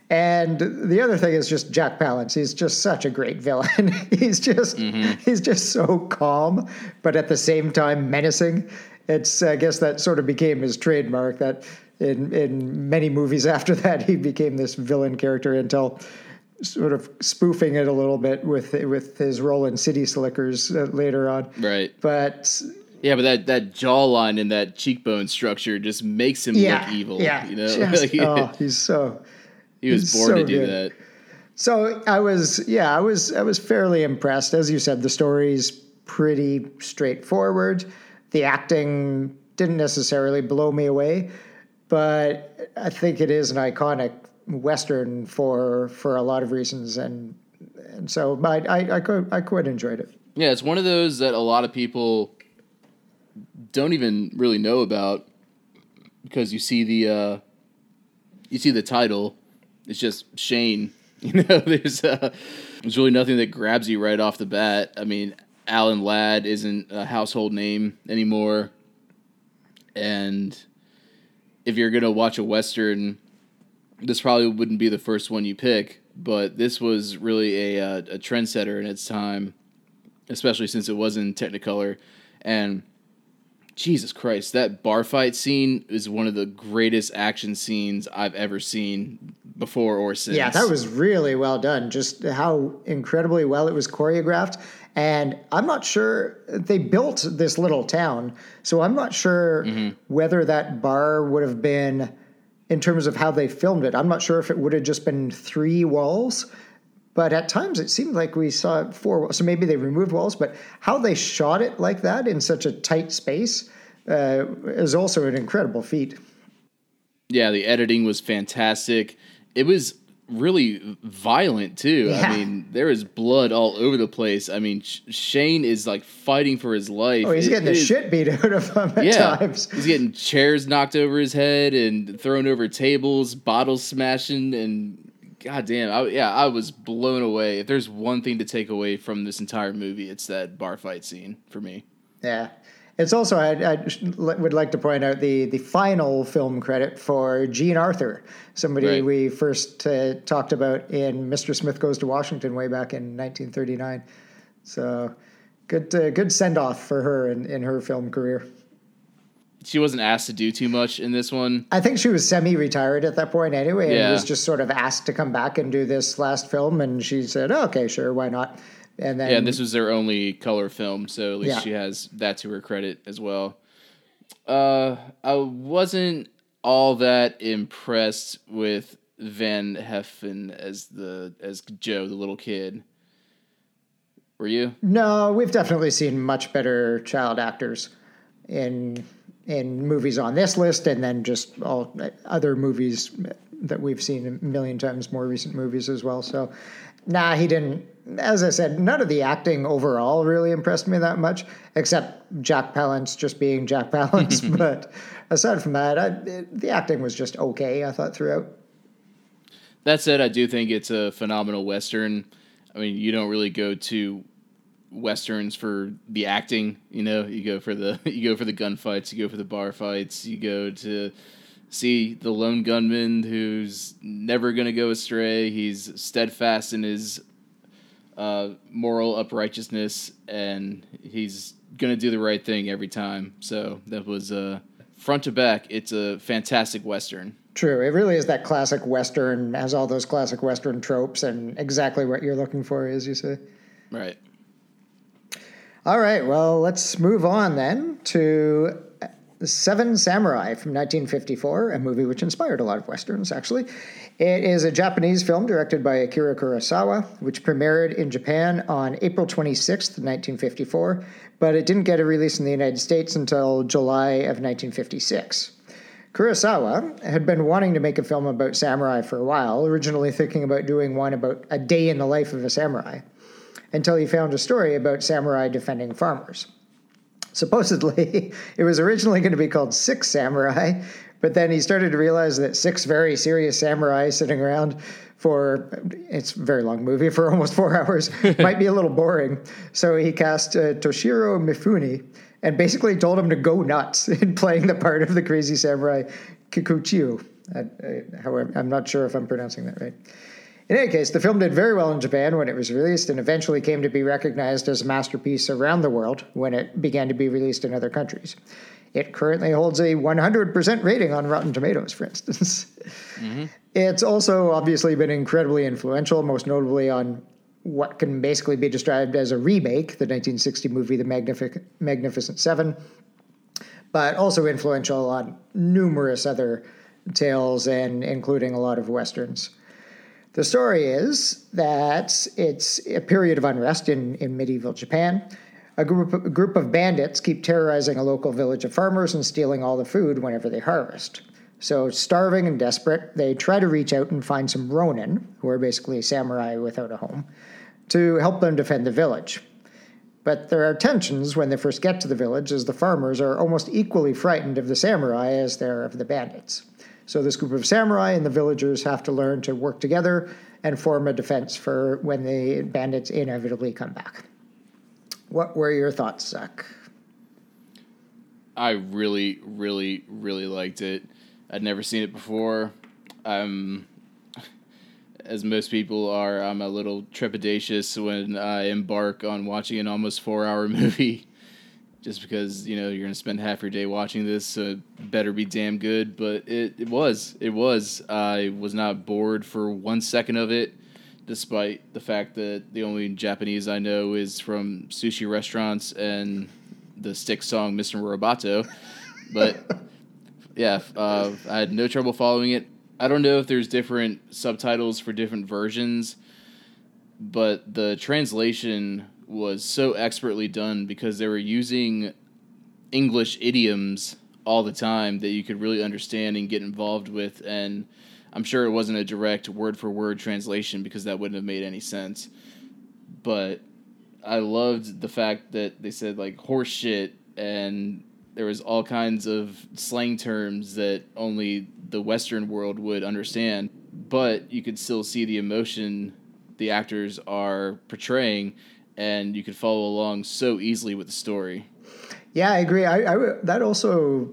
And the other thing is just Jack Palance. He's just such a great villain. he's just Mm-hmm. he's just so calm, but at the same time menacing. It's I guess that sort of became his trademark. That in in many movies after that he became this villain character until sort of spoofing it a little bit with with his role in City Slickers uh, later on. Right. But Yeah, but that that jawline and that cheekbone structure just makes him yeah, look evil. yeah, You know, just- Like, oh, he's so. he was born so to do good. that. So I was, yeah, I was, I was fairly impressed. As you said, the story's pretty straightforward. The acting didn't necessarily blow me away, but I think it is an iconic western for for a lot of reasons, and and so I I, I, quite, I quite enjoyed it. Yeah, it's one of those that a lot of people don't even really know about because you see the uh, you see the title. It's just Shane. You know, there's uh, there's really nothing that grabs you right off the bat. I mean, Alan Ladd isn't a household name anymore, and if you're gonna watch a western, this probably wouldn't be the first one you pick. But this was really a uh, a trendsetter in its time especially since it was in Technicolor. And Jesus Christ, that bar fight scene is one of the greatest action scenes I've ever seen before or since. Yeah, that was really well done. Just how incredibly well it was choreographed. And I'm not sure they built this little town, so I'm not sure mm-hmm. whether that bar would have been, in terms of how they filmed it. I'm not sure if it would have just been three walls, but at times it seemed like we saw four walls. So maybe they removed walls, but how they shot it like that in such a tight space uh, is also an incredible feat. yeah, the editing was fantastic. It was really violent too. Yeah. I mean, there is blood all over the place. I mean, Sh- Shane is like fighting for his life. Oh, he's It- getting it the is- shit beat out of him at yeah, times. he's getting chairs knocked over his head and thrown over tables, bottles smashing, and goddamn, I, yeah, I was blown away. If there's one thing to take away from this entire movie, it's that bar fight scene for me. Yeah. It's also, I, I would like to point out the, the final film credit for Jean Arthur, somebody Right. we first uh, talked about in Mr. Smith Goes to Washington way back in 1939. So good, uh, good send off for her in, in her film career. She wasn't asked to do too much in this one. I think she was semi-retired at that point anyway, and was just sort of asked to come back and do this last film, and she said, oh, "Okay, sure, why not?" And then Yeah, and this was their only color film, so at least Yeah. she has that to her credit as well. Uh, I wasn't all that impressed with Van Heflin as the as Joe, the little kid. Were you? No, we've definitely seen much better child actors in in movies on this list, and then just all other movies that we've seen a million times more recent movies as well. So, nah, he didn't. As I said, none of the acting overall really impressed me that much, except Jack Palance just being Jack Palance. but aside from that, I, the acting was just okay. I thought throughout. That said, I do think it's a phenomenal western. I mean, you don't really go to westerns for the acting, you know. You go for the you go for the gunfights, you go for the bar fights, you go to see the lone gunman who's never going to go astray. He's steadfast in his uh, moral uprightness, and he's going to do the right thing every time. So that was uh, front to back. It's a fantastic western. True. It really is that classic Western, has all those classic Western tropes and exactly what you're looking for, as you say. Right. All right. Well, let's move on then to Seven Samurai from 1954, a movie which inspired a lot of Westerns, actually. It is a Japanese film directed by Akira Kurosawa, which premiered in Japan on April 26th, 1954, but it didn't get a release in the United States until July of 1956. Kurosawa had been wanting to make a film about samurai for a while, originally thinking about doing one about a day in the life of a samurai. Until he found a story about samurai defending farmers. Supposedly, it was originally going to be called Six Samurai, but then he started to realize that six very serious samurai sitting around for it's a very long movie for almost four hours might be a little boring. So he cast uh, Toshiro Mifune and basically told him to go nuts in playing the part of the crazy samurai Kikuchiyo. Uh, uh, however, I'm not sure if I'm pronouncing that right. In any case, the film did very well in Japan when it was released and eventually came to be recognized as a masterpiece around the world when it began to be released in other countries. It currently holds a 100% rating on Rotten Tomatoes, for instance. Mm-hmm. It's also obviously been incredibly influential, most notably on what can basically be described as a remake, the 1960 movie The Magnific- Magnificent Seven, but also influential on numerous other tales and including a lot of westerns. The story is that it's a period of unrest in, in medieval Japan. A group, a group of bandits keep terrorizing a local village of farmers and stealing all the food whenever they harvest. So, starving and desperate, they try to reach out and find some ronin, who are basically samurai without a home, to help them defend the village. But there are tensions when they first get to the village, as the farmers are almost equally frightened of the samurai as they are of the bandits. So, this group of samurai and the villagers have to learn to work together and form a defense for when the bandits inevitably come back. What were your thoughts, Zach? I really, really, really liked it. I'd never seen it before. Um, as most people are, I'm a little trepidatious when I embark on watching an almost four hour movie, just because you know you're gonna spend half your day watching this, so it better be damn good. But it, it was, it was. I was not bored for one second of it despite the fact that the only Japanese I know is from sushi restaurants and the Styx song Mr. Roboto. But yeah, uh, I had no trouble following it. I don't know if there's different subtitles for different versions, but the translation was so expertly done because they were using English idioms all the time that you could really understand and get involved with and I'm sure it wasn't a direct word for word translation because that wouldn't have made any sense. But I loved the fact that they said like horse shit and there was all kinds of slang terms that only the Western world would understand, but you could still see the emotion the actors are portraying, and you could follow along so easily with the story. Yeah, I agree. I, I that also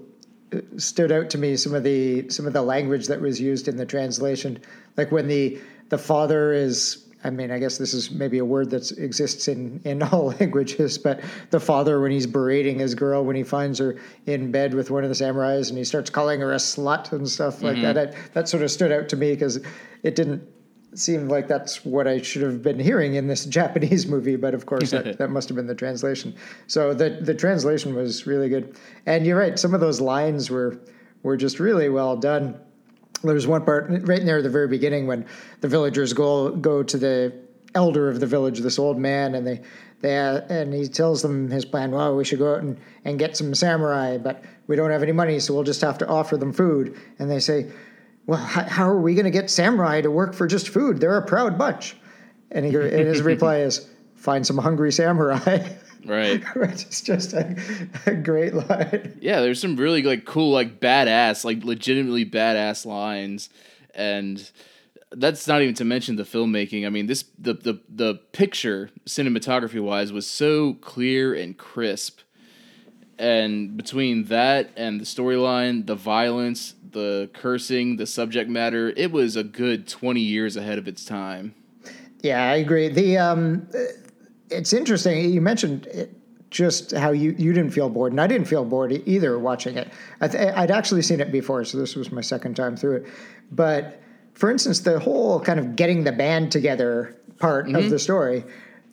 stood out to me some of the some of the language that was used in the translation like when the the father is i mean i guess this is maybe a word that exists in in all languages but the father when he's berating his girl when he finds her in bed with one of the samurais and he starts calling her a slut and stuff like mm-hmm. that that that sort of stood out to me because it didn't seemed like that's what I should have been hearing in this Japanese movie, but of course that, that must have been the translation. So the the translation was really good. And you're right, some of those lines were were just really well done. There's one part right near the very beginning when the villagers go go to the elder of the village, this old man, and they they and he tells them his plan. Well, we should go out and, and get some samurai, but we don't have any money, so we'll just have to offer them food. And they say, well, how, are we going to get samurai to work for just food? They're a proud bunch. And, he, and his reply is, find some hungry samurai. Right. Which is just a, a, great line. Yeah, there's some really like cool, like badass, like legitimately badass lines. And that's not even to mention the filmmaking. I mean, this the the the picture cinematography wise was so clear and crisp and between that and the storyline, the violence, the cursing, the subject matter, it was a good 20 years ahead of its time. Yeah, I agree. The um, it's interesting. You mentioned it, just how you, you didn't feel bored, and I didn't feel bored either watching it. I th- I'd actually seen it before, so this was my second time through it. But for instance, the whole kind of getting the band together part mm-hmm. of the story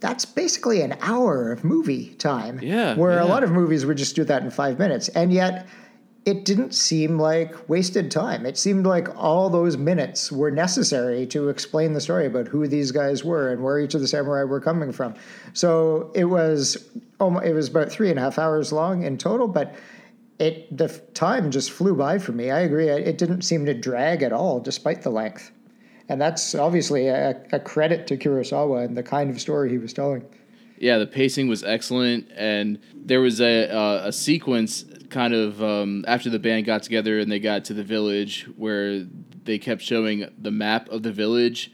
that's basically an hour of movie time. Yeah. Where yeah. a lot of movies would just do that in five minutes. And yet it didn't seem like wasted time. It seemed like all those minutes were necessary to explain the story about who these guys were and where each of the samurai were coming from. So it was almost, it was about three and a half hours long in total, but it the time just flew by for me. I agree. It didn't seem to drag at all, despite the length. And that's obviously a, a credit to Kurosawa and the kind of story he was telling. Yeah, the pacing was excellent, and there was a a sequence kind of um, after the band got together and they got to the village where they kept showing the map of the village,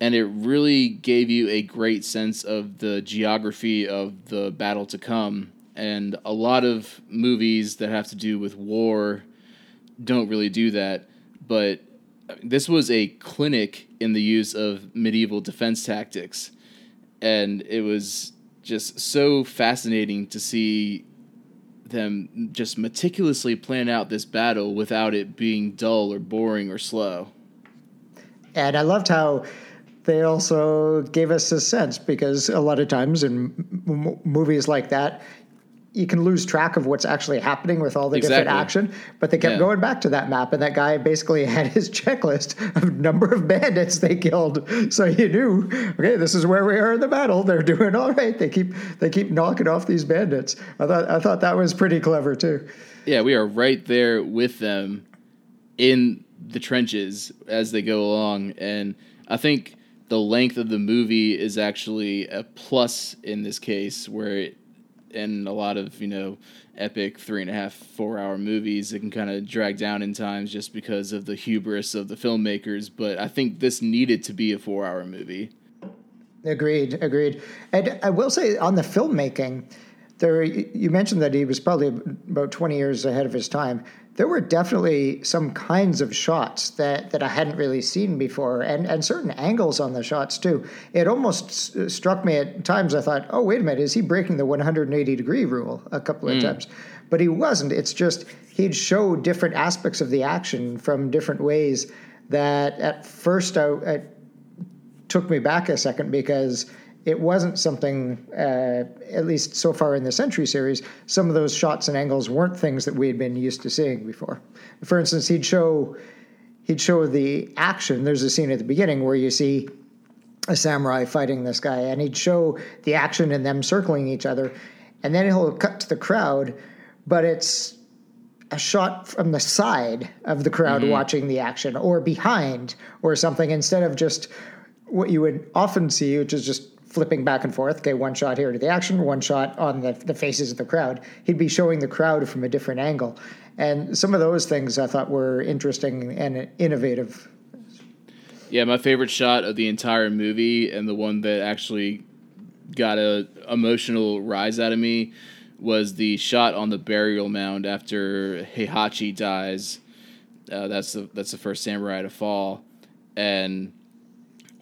and it really gave you a great sense of the geography of the battle to come. And a lot of movies that have to do with war don't really do that, but this was a clinic in the use of medieval defense tactics and it was just so fascinating to see them just meticulously plan out this battle without it being dull or boring or slow. And I loved how they also gave us a sense because a lot of times in m- movies like that, you can lose track of what's actually happening with all the different action. But they kept Yeah. going back to that map, and that guy basically had his checklist of number of bandits they killed. So you knew, okay, this is where we are in the battle. They're doing all right. They keep they keep knocking off these bandits. I thought I thought that was pretty clever too. Yeah, we are right there with them in the trenches as they go along. And I think the length of the movie is actually a plus in this case, where it, in a lot of, you know, epic three and a half, four hour movies, it can kind of drag down in times just because of the hubris of the filmmakers. But I think this needed to be a four hour movie. Agreed, agreed. And I will say on the filmmaking, there you mentioned that he was probably about 20 years ahead of his time. There were definitely some kinds of shots that, that I hadn't really seen before, and, and certain angles on the shots too. It almost s- struck me at times. I thought, oh wait a minute, is he breaking the 180 degree rule a couple of hmm. times? But he wasn't. It's just he'd show different aspects of the action from different ways that at first I, I took me back a second because it wasn't something, uh, at least so far in the Century series, some of those shots and angles weren't things that we had been used to seeing before. For instance, he'd show he'd show the action. There's a scene at the beginning where you see a samurai fighting this guy, and he'd show the action and them circling each other, and then he'll cut to the crowd, but it's a shot from the side of the crowd watching the action or behind or something instead of just what you would often see, which is just flipping back and forth. Okay, one shot here to the action, one shot on the, the faces of the crowd. He'd be showing the crowd from a different angle. And some of those things I thought were interesting and innovative. Yeah, my favorite shot of the entire movie and the one that actually got a emotional rise out of me was the shot on the burial mound after Heihachi dies. Uh, that's the that's the first samurai to fall, and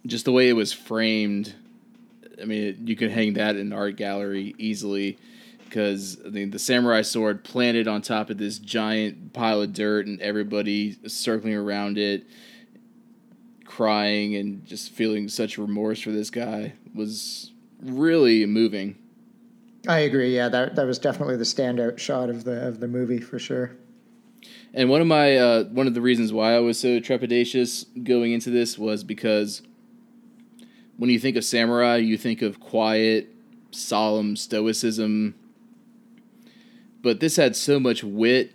just the way it was framed. I mean, you could hang that in an art gallery easily because I mean the samurai sword planted on top of this giant pile of dirt and everybody circling around it crying and just feeling such remorse for this guy was really moving. I agree. Yeah, that that was definitely the standout shot of the of the movie for sure. And one of my uh, one of the reasons why I was so trepidatious going into this was because when you think of samurai, you think of quiet, solemn stoicism. But this had so much wit,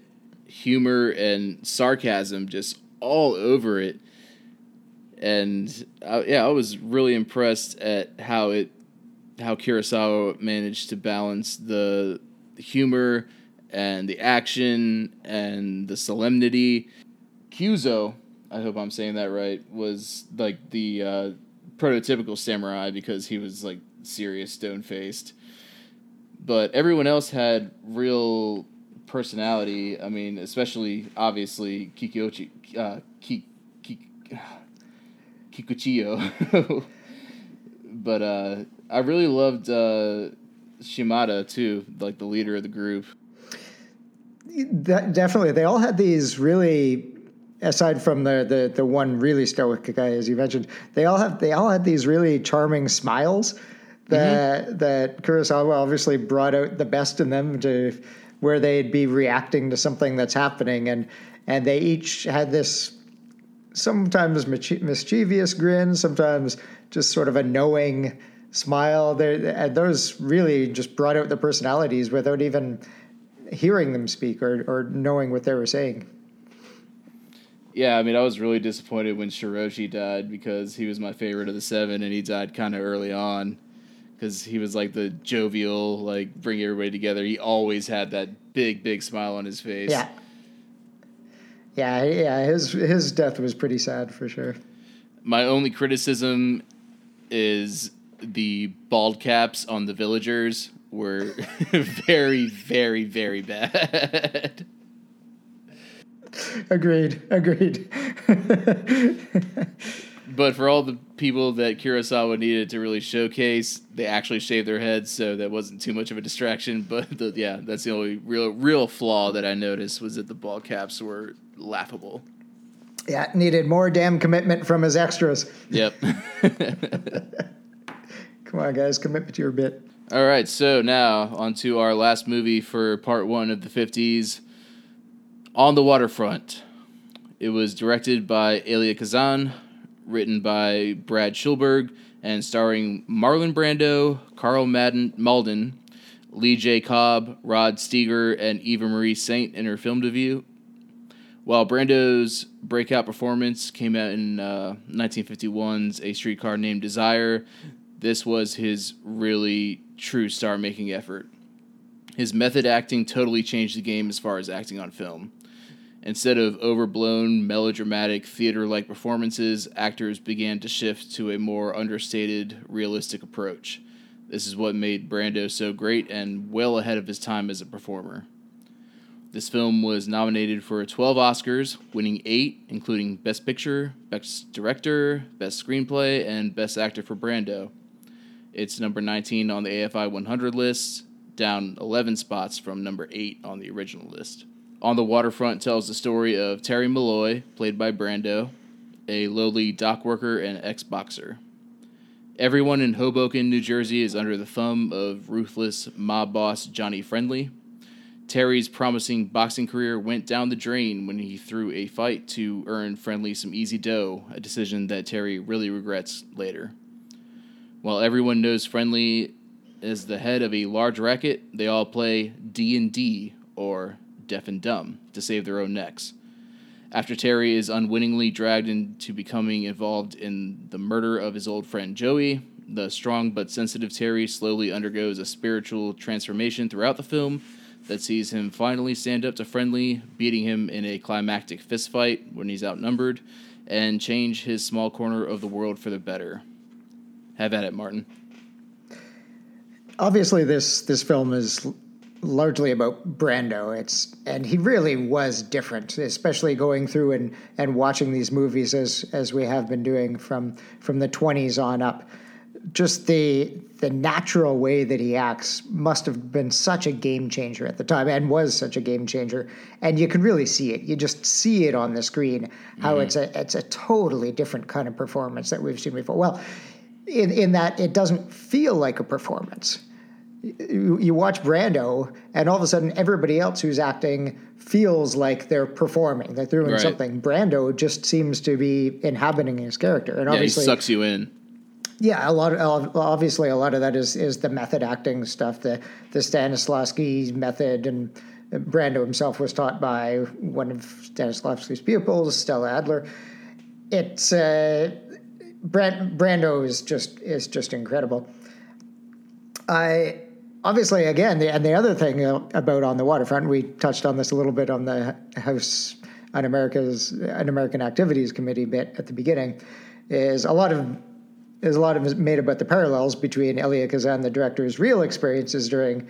humor, and sarcasm just all over it. And uh, yeah, I was really impressed at how it how Kurosawa managed to balance the humor and the action and the solemnity. Kyuzo, I hope I'm saying that right, was like the uh, prototypical samurai because he was like serious, stone faced. But everyone else had real personality. I mean, especially obviously Kikyochi, uh, Ki, Ki, Kikuchiyo. but uh, I really loved uh, Shimada too, like the leader of the group. That, definitely, they all had these really. Aside from the, the the one really stoic guy, as you mentioned, they all have they all had these really charming smiles mm-hmm. that that Kurosawa obviously brought out the best in them to where they'd be reacting to something that's happening, and and they each had this sometimes mischievous grin, sometimes just sort of a knowing smile. They and those really just brought out the personalities without even hearing them speak or, or knowing what they were saying. Yeah, I mean, I was really disappointed when Shiroshi died because he was my favorite of the seven, and he died kind of early on because he was like the jovial, like bring everybody together. He always had that big, big smile on his face. Yeah. Yeah, yeah, his his death was pretty sad for sure. My only criticism is the bald caps on the villagers were very, very, very bad. Agreed, agreed. but for all the people that Kurosawa needed to really showcase, they actually shaved their heads, so that wasn't too much of a distraction. But the, yeah, that's the only real, real flaw that I noticed was that the ball caps were laughable. yeah, needed more damn commitment from his extras. Yep. Come on, guys, commit to your bit. All right, so now on to our last movie for part one of the 50s On the Waterfront. It was directed by Elia Kazan, written by Brad Schulberg, and starring Marlon Brando, Carl Madden, Malden, Lee J. Cobb, Rod Steiger, and Eva Marie Saint in her film debut. While Brando's breakout performance came out in uh, 1951's A Streetcar Named Desire, this was his really true star making effort. His method acting totally changed the game as far as acting on film. Instead of overblown, melodramatic, theater like performances, actors began to shift to a more understated, realistic approach. This is what made Brando so great and well ahead of his time as a performer. This film was nominated for 12 Oscars, winning 8, including Best Picture, Best Director, Best Screenplay, and Best Actor for Brando. It's number 19 on the AFI 100 list, down 11 spots from number 8 on the original list. On the Waterfront tells the story of Terry Malloy, played by Brando, a lowly dock worker and ex boxer. Everyone in Hoboken, New Jersey is under the thumb of ruthless mob boss Johnny Friendly. Terry's promising boxing career went down the drain when he threw a fight to earn Friendly some easy dough, a decision that Terry really regrets later. While everyone knows Friendly is the head of a large racket, they all play D&D or deaf and dumb to save their own necks. After Terry is unwittingly dragged into becoming involved in the murder of his old friend Joey, the strong but sensitive Terry slowly undergoes a spiritual transformation throughout the film that sees him finally stand up to Friendly, beating him in a climactic fistfight when he's outnumbered, and change his small corner of the world for the better. Have at it, Martin. Obviously, this this film is largely about Brando. It's and he really was different, especially going through and, and watching these movies as as we have been doing from from the twenties on up. Just the the natural way that he acts must have been such a game changer at the time and was such a game changer. And you can really see it. You just see it on the screen how it's a it's a totally different kind of performance that we've seen before. Well, in, in that it doesn't feel like a performance you, you watch Brando, and all of a sudden, everybody else who's acting feels like they're performing, they're doing Right. something. Brando just seems to be inhabiting his character, and Yeah, he obviously, sucks you in. yeah, a lot of obviously a lot of that is is the method acting stuff, the the Stanislavski method, and Brando himself was taught by one of Stanislavski's pupils, Stella Adler. It's uh, Brando is just is just incredible. I obviously again, the, and the other thing uh, about on the waterfront, we touched on this a little bit on the House on America's an American Activities Committee bit at the beginning, is a lot of there's a lot of made about the parallels between Elia Kazan, the director's real experiences during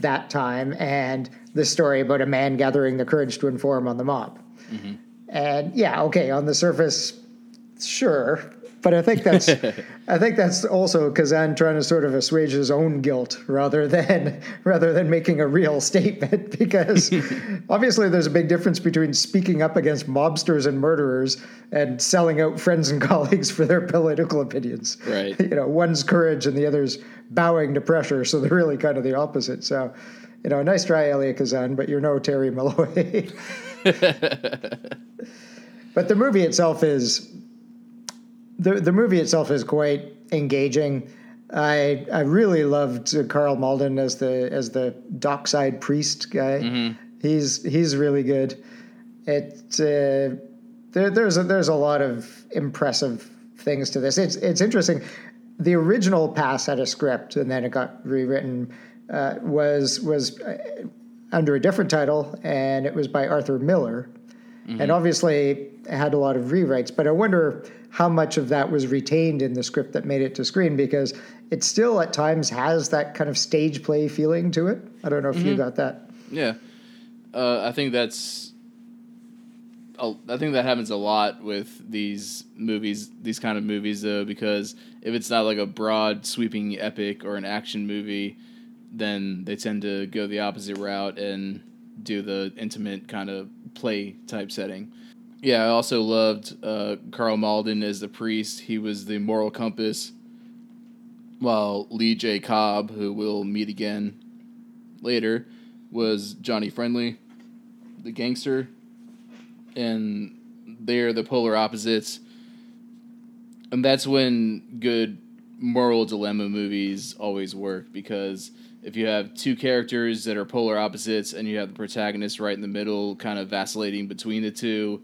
that time, and the story about a man gathering the courage to inform on the mob. Mm-hmm. And yeah, okay, on the surface, sure, but I think that's I think that's also Kazan trying to sort of assuage his own guilt rather than rather than making a real statement because obviously there's a big difference between speaking up against mobsters and murderers and selling out friends and colleagues for their political opinions. Right. You know, one's courage and the other's bowing to pressure, so they're really kind of the opposite. So, you know, nice try, Elia Kazan, but you're no Terry Malloy. but the movie itself is the the movie itself is quite engaging. I I really loved Carl Malden as the as the dockside priest guy. He's he's really good. It uh, there, there's a, there's a lot of impressive things to this. It's it's interesting. The original pass had a script, and then it got rewritten. Uh, was was uh, under a different title, and it was by Arthur Miller, and obviously it had a lot of rewrites. But I wonder how much of that was retained in the script that made it to screen because it still at times has that kind of stage play feeling to it. I don't know if you got that. Yeah, uh, I think that's. I think that happens a lot with these movies, these kind of movies, though, because if it's not like a broad, sweeping epic or an action movie, then they tend to go the opposite route and do the intimate kind of play type setting. Yeah, I also loved uh, Karl Malden as the priest. He was the moral compass, while Lee J. Cobb, who we'll meet again later, was Johnny Friendly, the gangster, and they're the polar opposites. And that's when good moral dilemma movies always work because if you have two characters that are polar opposites and you have the protagonist right in the middle, kind of vacillating between the two,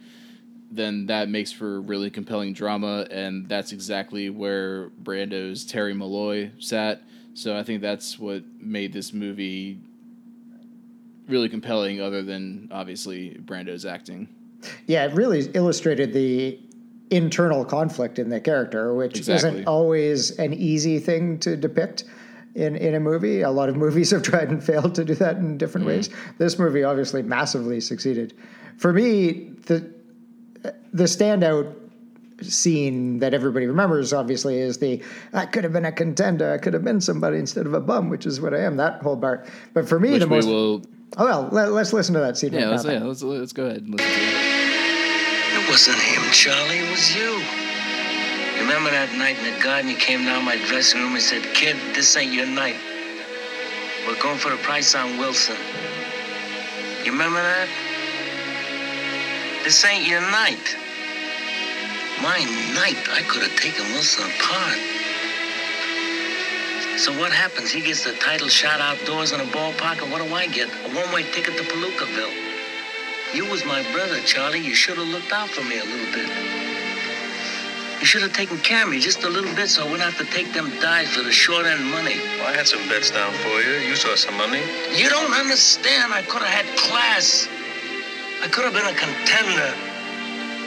then that makes for really compelling drama, and that's exactly where Brando's Terry Malloy sat. So I think that's what made this movie really compelling, other than obviously Brando's acting. Yeah, it really illustrated the internal conflict in the character, which Exactly. isn't always an easy thing to depict in, in a movie. A lot of movies have tried and failed to do that in different mm-hmm. ways. This movie obviously massively succeeded. For me, the the standout scene that everybody remembers obviously is the I could have been a contender, I could have been somebody instead of a bum, which is what I am, that whole part. But for me Which the most will. Oh well, let, us listen to that scene. Yeah, right let's, now. yeah let's, let's go ahead and listen to it. It wasn't him, Charlie. It was you. Remember that night in the garden? You came down my dressing room and said, Kid, this ain't your night. We're going for the price on Wilson. You remember that? This ain't your night. My night, I could have taken Wilson apart. So what happens? He gets the title shot outdoors in a ballpark, and what do I get? A one-way ticket to Palookaville. You was my brother, Charlie. You should have looked out for me a little bit. You should have taken care of me just a little bit so I wouldn't have to take them dives for the short end money. Well, I had some bets down for you. You saw some money. You don't understand. I could have had class. I could have been a contender.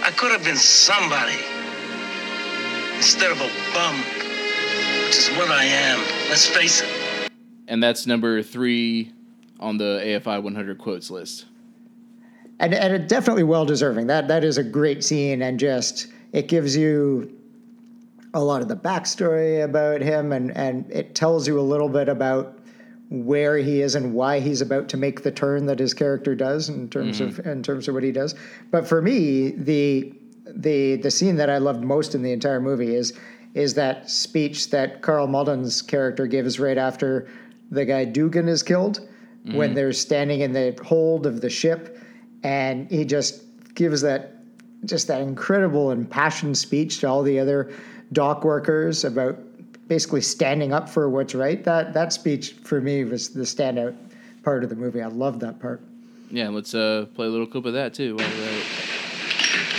I could have been somebody. Instead of a bum, which is what I am. Let's face it. And that's number three on the AFI 100 quotes list. and and it definitely well deserving. That that is a great scene, and just it gives you a lot of the backstory about him, and and it tells you a little bit about where he is and why he's about to make the turn that his character does in terms of mm-hmm. in terms of what he does. But for me, the the the scene that I loved most in the entire movie is is that speech that Karl Malden's character gives right after the guy Dugan is killed when mm-hmm. they're standing in the hold of the ship and he just gives that just that incredible impassioned speech to all the other dock workers about basically standing up for what's right that that speech for me was the standout part of the movie i loved that part Yeah, let's uh, play a little clip of that too. while we're at it.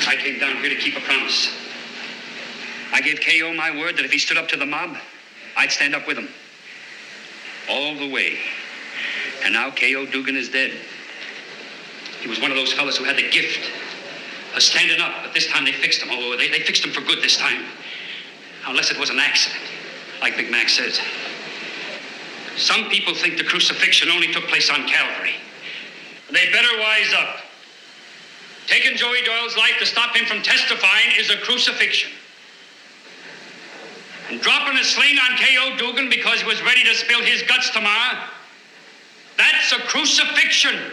I came down here to keep a promise. I gave Kayo my word that if he stood up to the mob, I'd stand up with him. All the way. And now Kayo Dugan is dead. He was one of those fellas who had the gift of standing up, but this time they fixed him. Oh, they, they fixed him for good this time. Unless it was an accident, like Big Mac says. Some people think the crucifixion only took place on Calvary. They better wise up. Taking Joey Doyle's life to stop him from testifying is a crucifixion. And dropping a sling on Kayo Dugan because he was ready to spill his guts tomorrow, that's a crucifixion.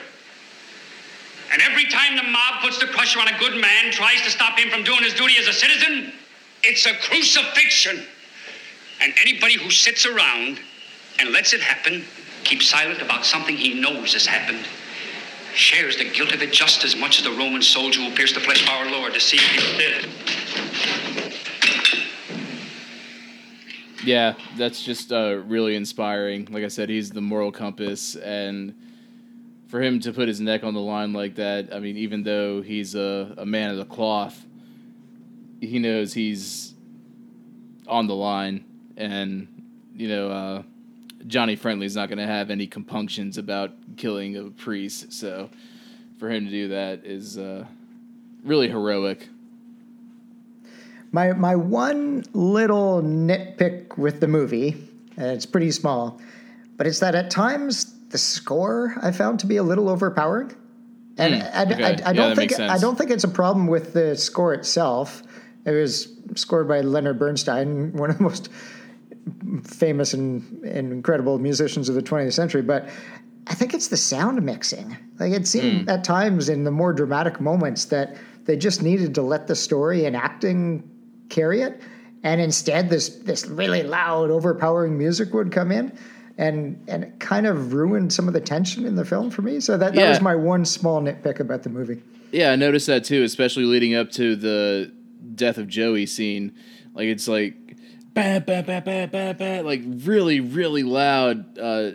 And every time the mob puts the pressure on a good man, tries to stop him from doing his duty as a citizen, it's a crucifixion. And anybody who sits around and lets it happen, keeps silent about something he knows has happened, shares the guilt of it just as much as the Roman soldier who pierced the flesh of our Lord to see if he did. Yeah, that's just uh, really inspiring. Like I said, he's the moral compass, and for him to put his neck on the line like that, I mean, even though he's a, a man of the cloth, he knows he's on the line, and you know, uh, Johnny Friendly's not going to have any compunctions about killing a priest. So, for him to do that is uh, really heroic. My my one little nitpick with the movie, and it's pretty small, but it's that at times the score I found to be a little overpowering. And Hmm, I, I- okay. I, I Yeah, don't think I don't think it's a problem with the score itself. It was scored by Leonard Bernstein, one of the most famous and, and incredible musicians of the 20th century. But I think it's the sound mixing. Like it seemed Hmm. at times in the more dramatic moments that they just needed to let the story and acting carry it, and instead this this really loud, overpowering music would come in. And, and it kind of ruined some of the tension in the film for me. So that, that Yeah. was my one small nitpick about the movie. Yeah, I noticed that too, especially leading up to the death of Joey scene. Like it's like bah, bah, bah, bah, bah, bah, like really, really loud uh,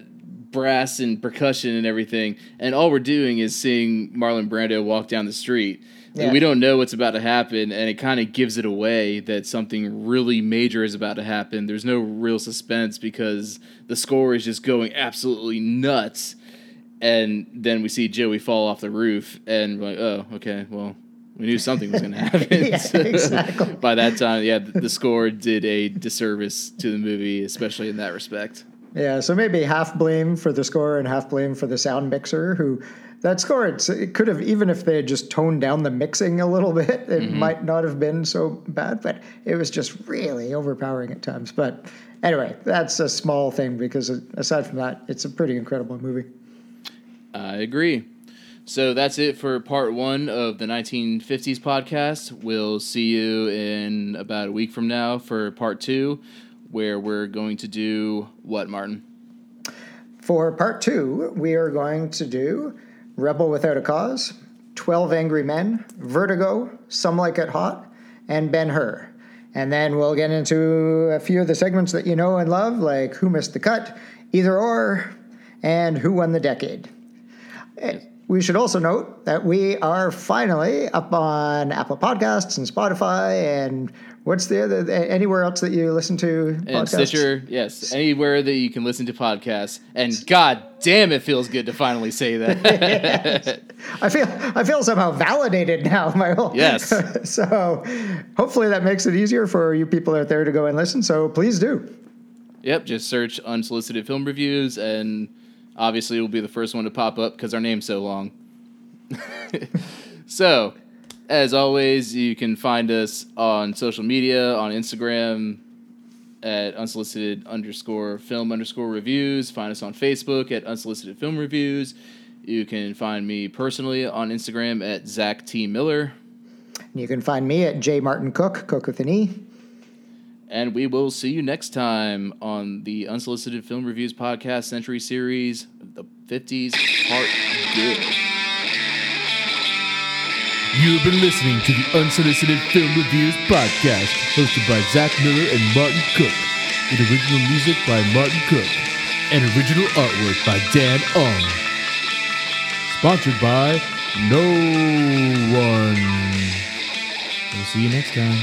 brass and percussion and everything. And all we're doing is seeing Marlon Brando walk down the street. Like, we don't know what's about to happen, and it kind of gives it away that something really major is about to happen. There's no real suspense because the score is just going absolutely nuts and then we see Joey fall off the roof, and we're like, oh, okay, well, we knew something was going to happen. Yeah, exactly. By that time, yeah, the the score did a disservice to the movie, especially in that respect. Yeah, so maybe half blame for the score and half blame for the sound mixer. Who that score? It's, it could have even if they had just toned down the mixing a little bit, it mm-hmm. might not have been so bad. But it was just really overpowering at times. But anyway, that's a small thing because uh, aside from that, it's a pretty incredible movie. I agree. So that's it for part one of the 1950s podcast. We'll see you in about a week from now for part two, where we're going to do what, Martin? For part two, we are going to do Rebel Without a Cause, 12 Angry Men, Vertigo, Some Like It Hot, and Ben Hur. And then we'll get into a few of the segments that you know and love, like Who Missed the Cut, Either Or, and Who Won the Decade. We should also note that we are finally up on Apple Podcasts and Spotify and what's the other, anywhere else that you listen to And? Stitcher, yes, anywhere that you can listen to podcasts. And god damn, it feels good to finally say that. I feel I feel somehow validated now. My whole Yes. so hopefully that makes it easier for you people out there to go and listen. So please do. yep, just search unsolicited film reviews, and obviously it will be the first one to pop up because our name's so long. so, as always, you can find us on social media on Instagram at unsolicited underscore film underscore reviews. Find us on Facebook at unsolicited film reviews. You can find me personally on Instagram at Zach T. Miller. You can find me at J Martin Cooke, Cook with an E. And we will see you next time on the Unsolicited Film Reviews Podcast Century Series, the 50s Part Good. You've been listening to the Unsolicited Film Reviews Podcast, hosted by Zach Miller and Martin Cooke, with original music by Martin Cooke and original artwork by Dan Ong. Sponsored by No One. We'll see you next time.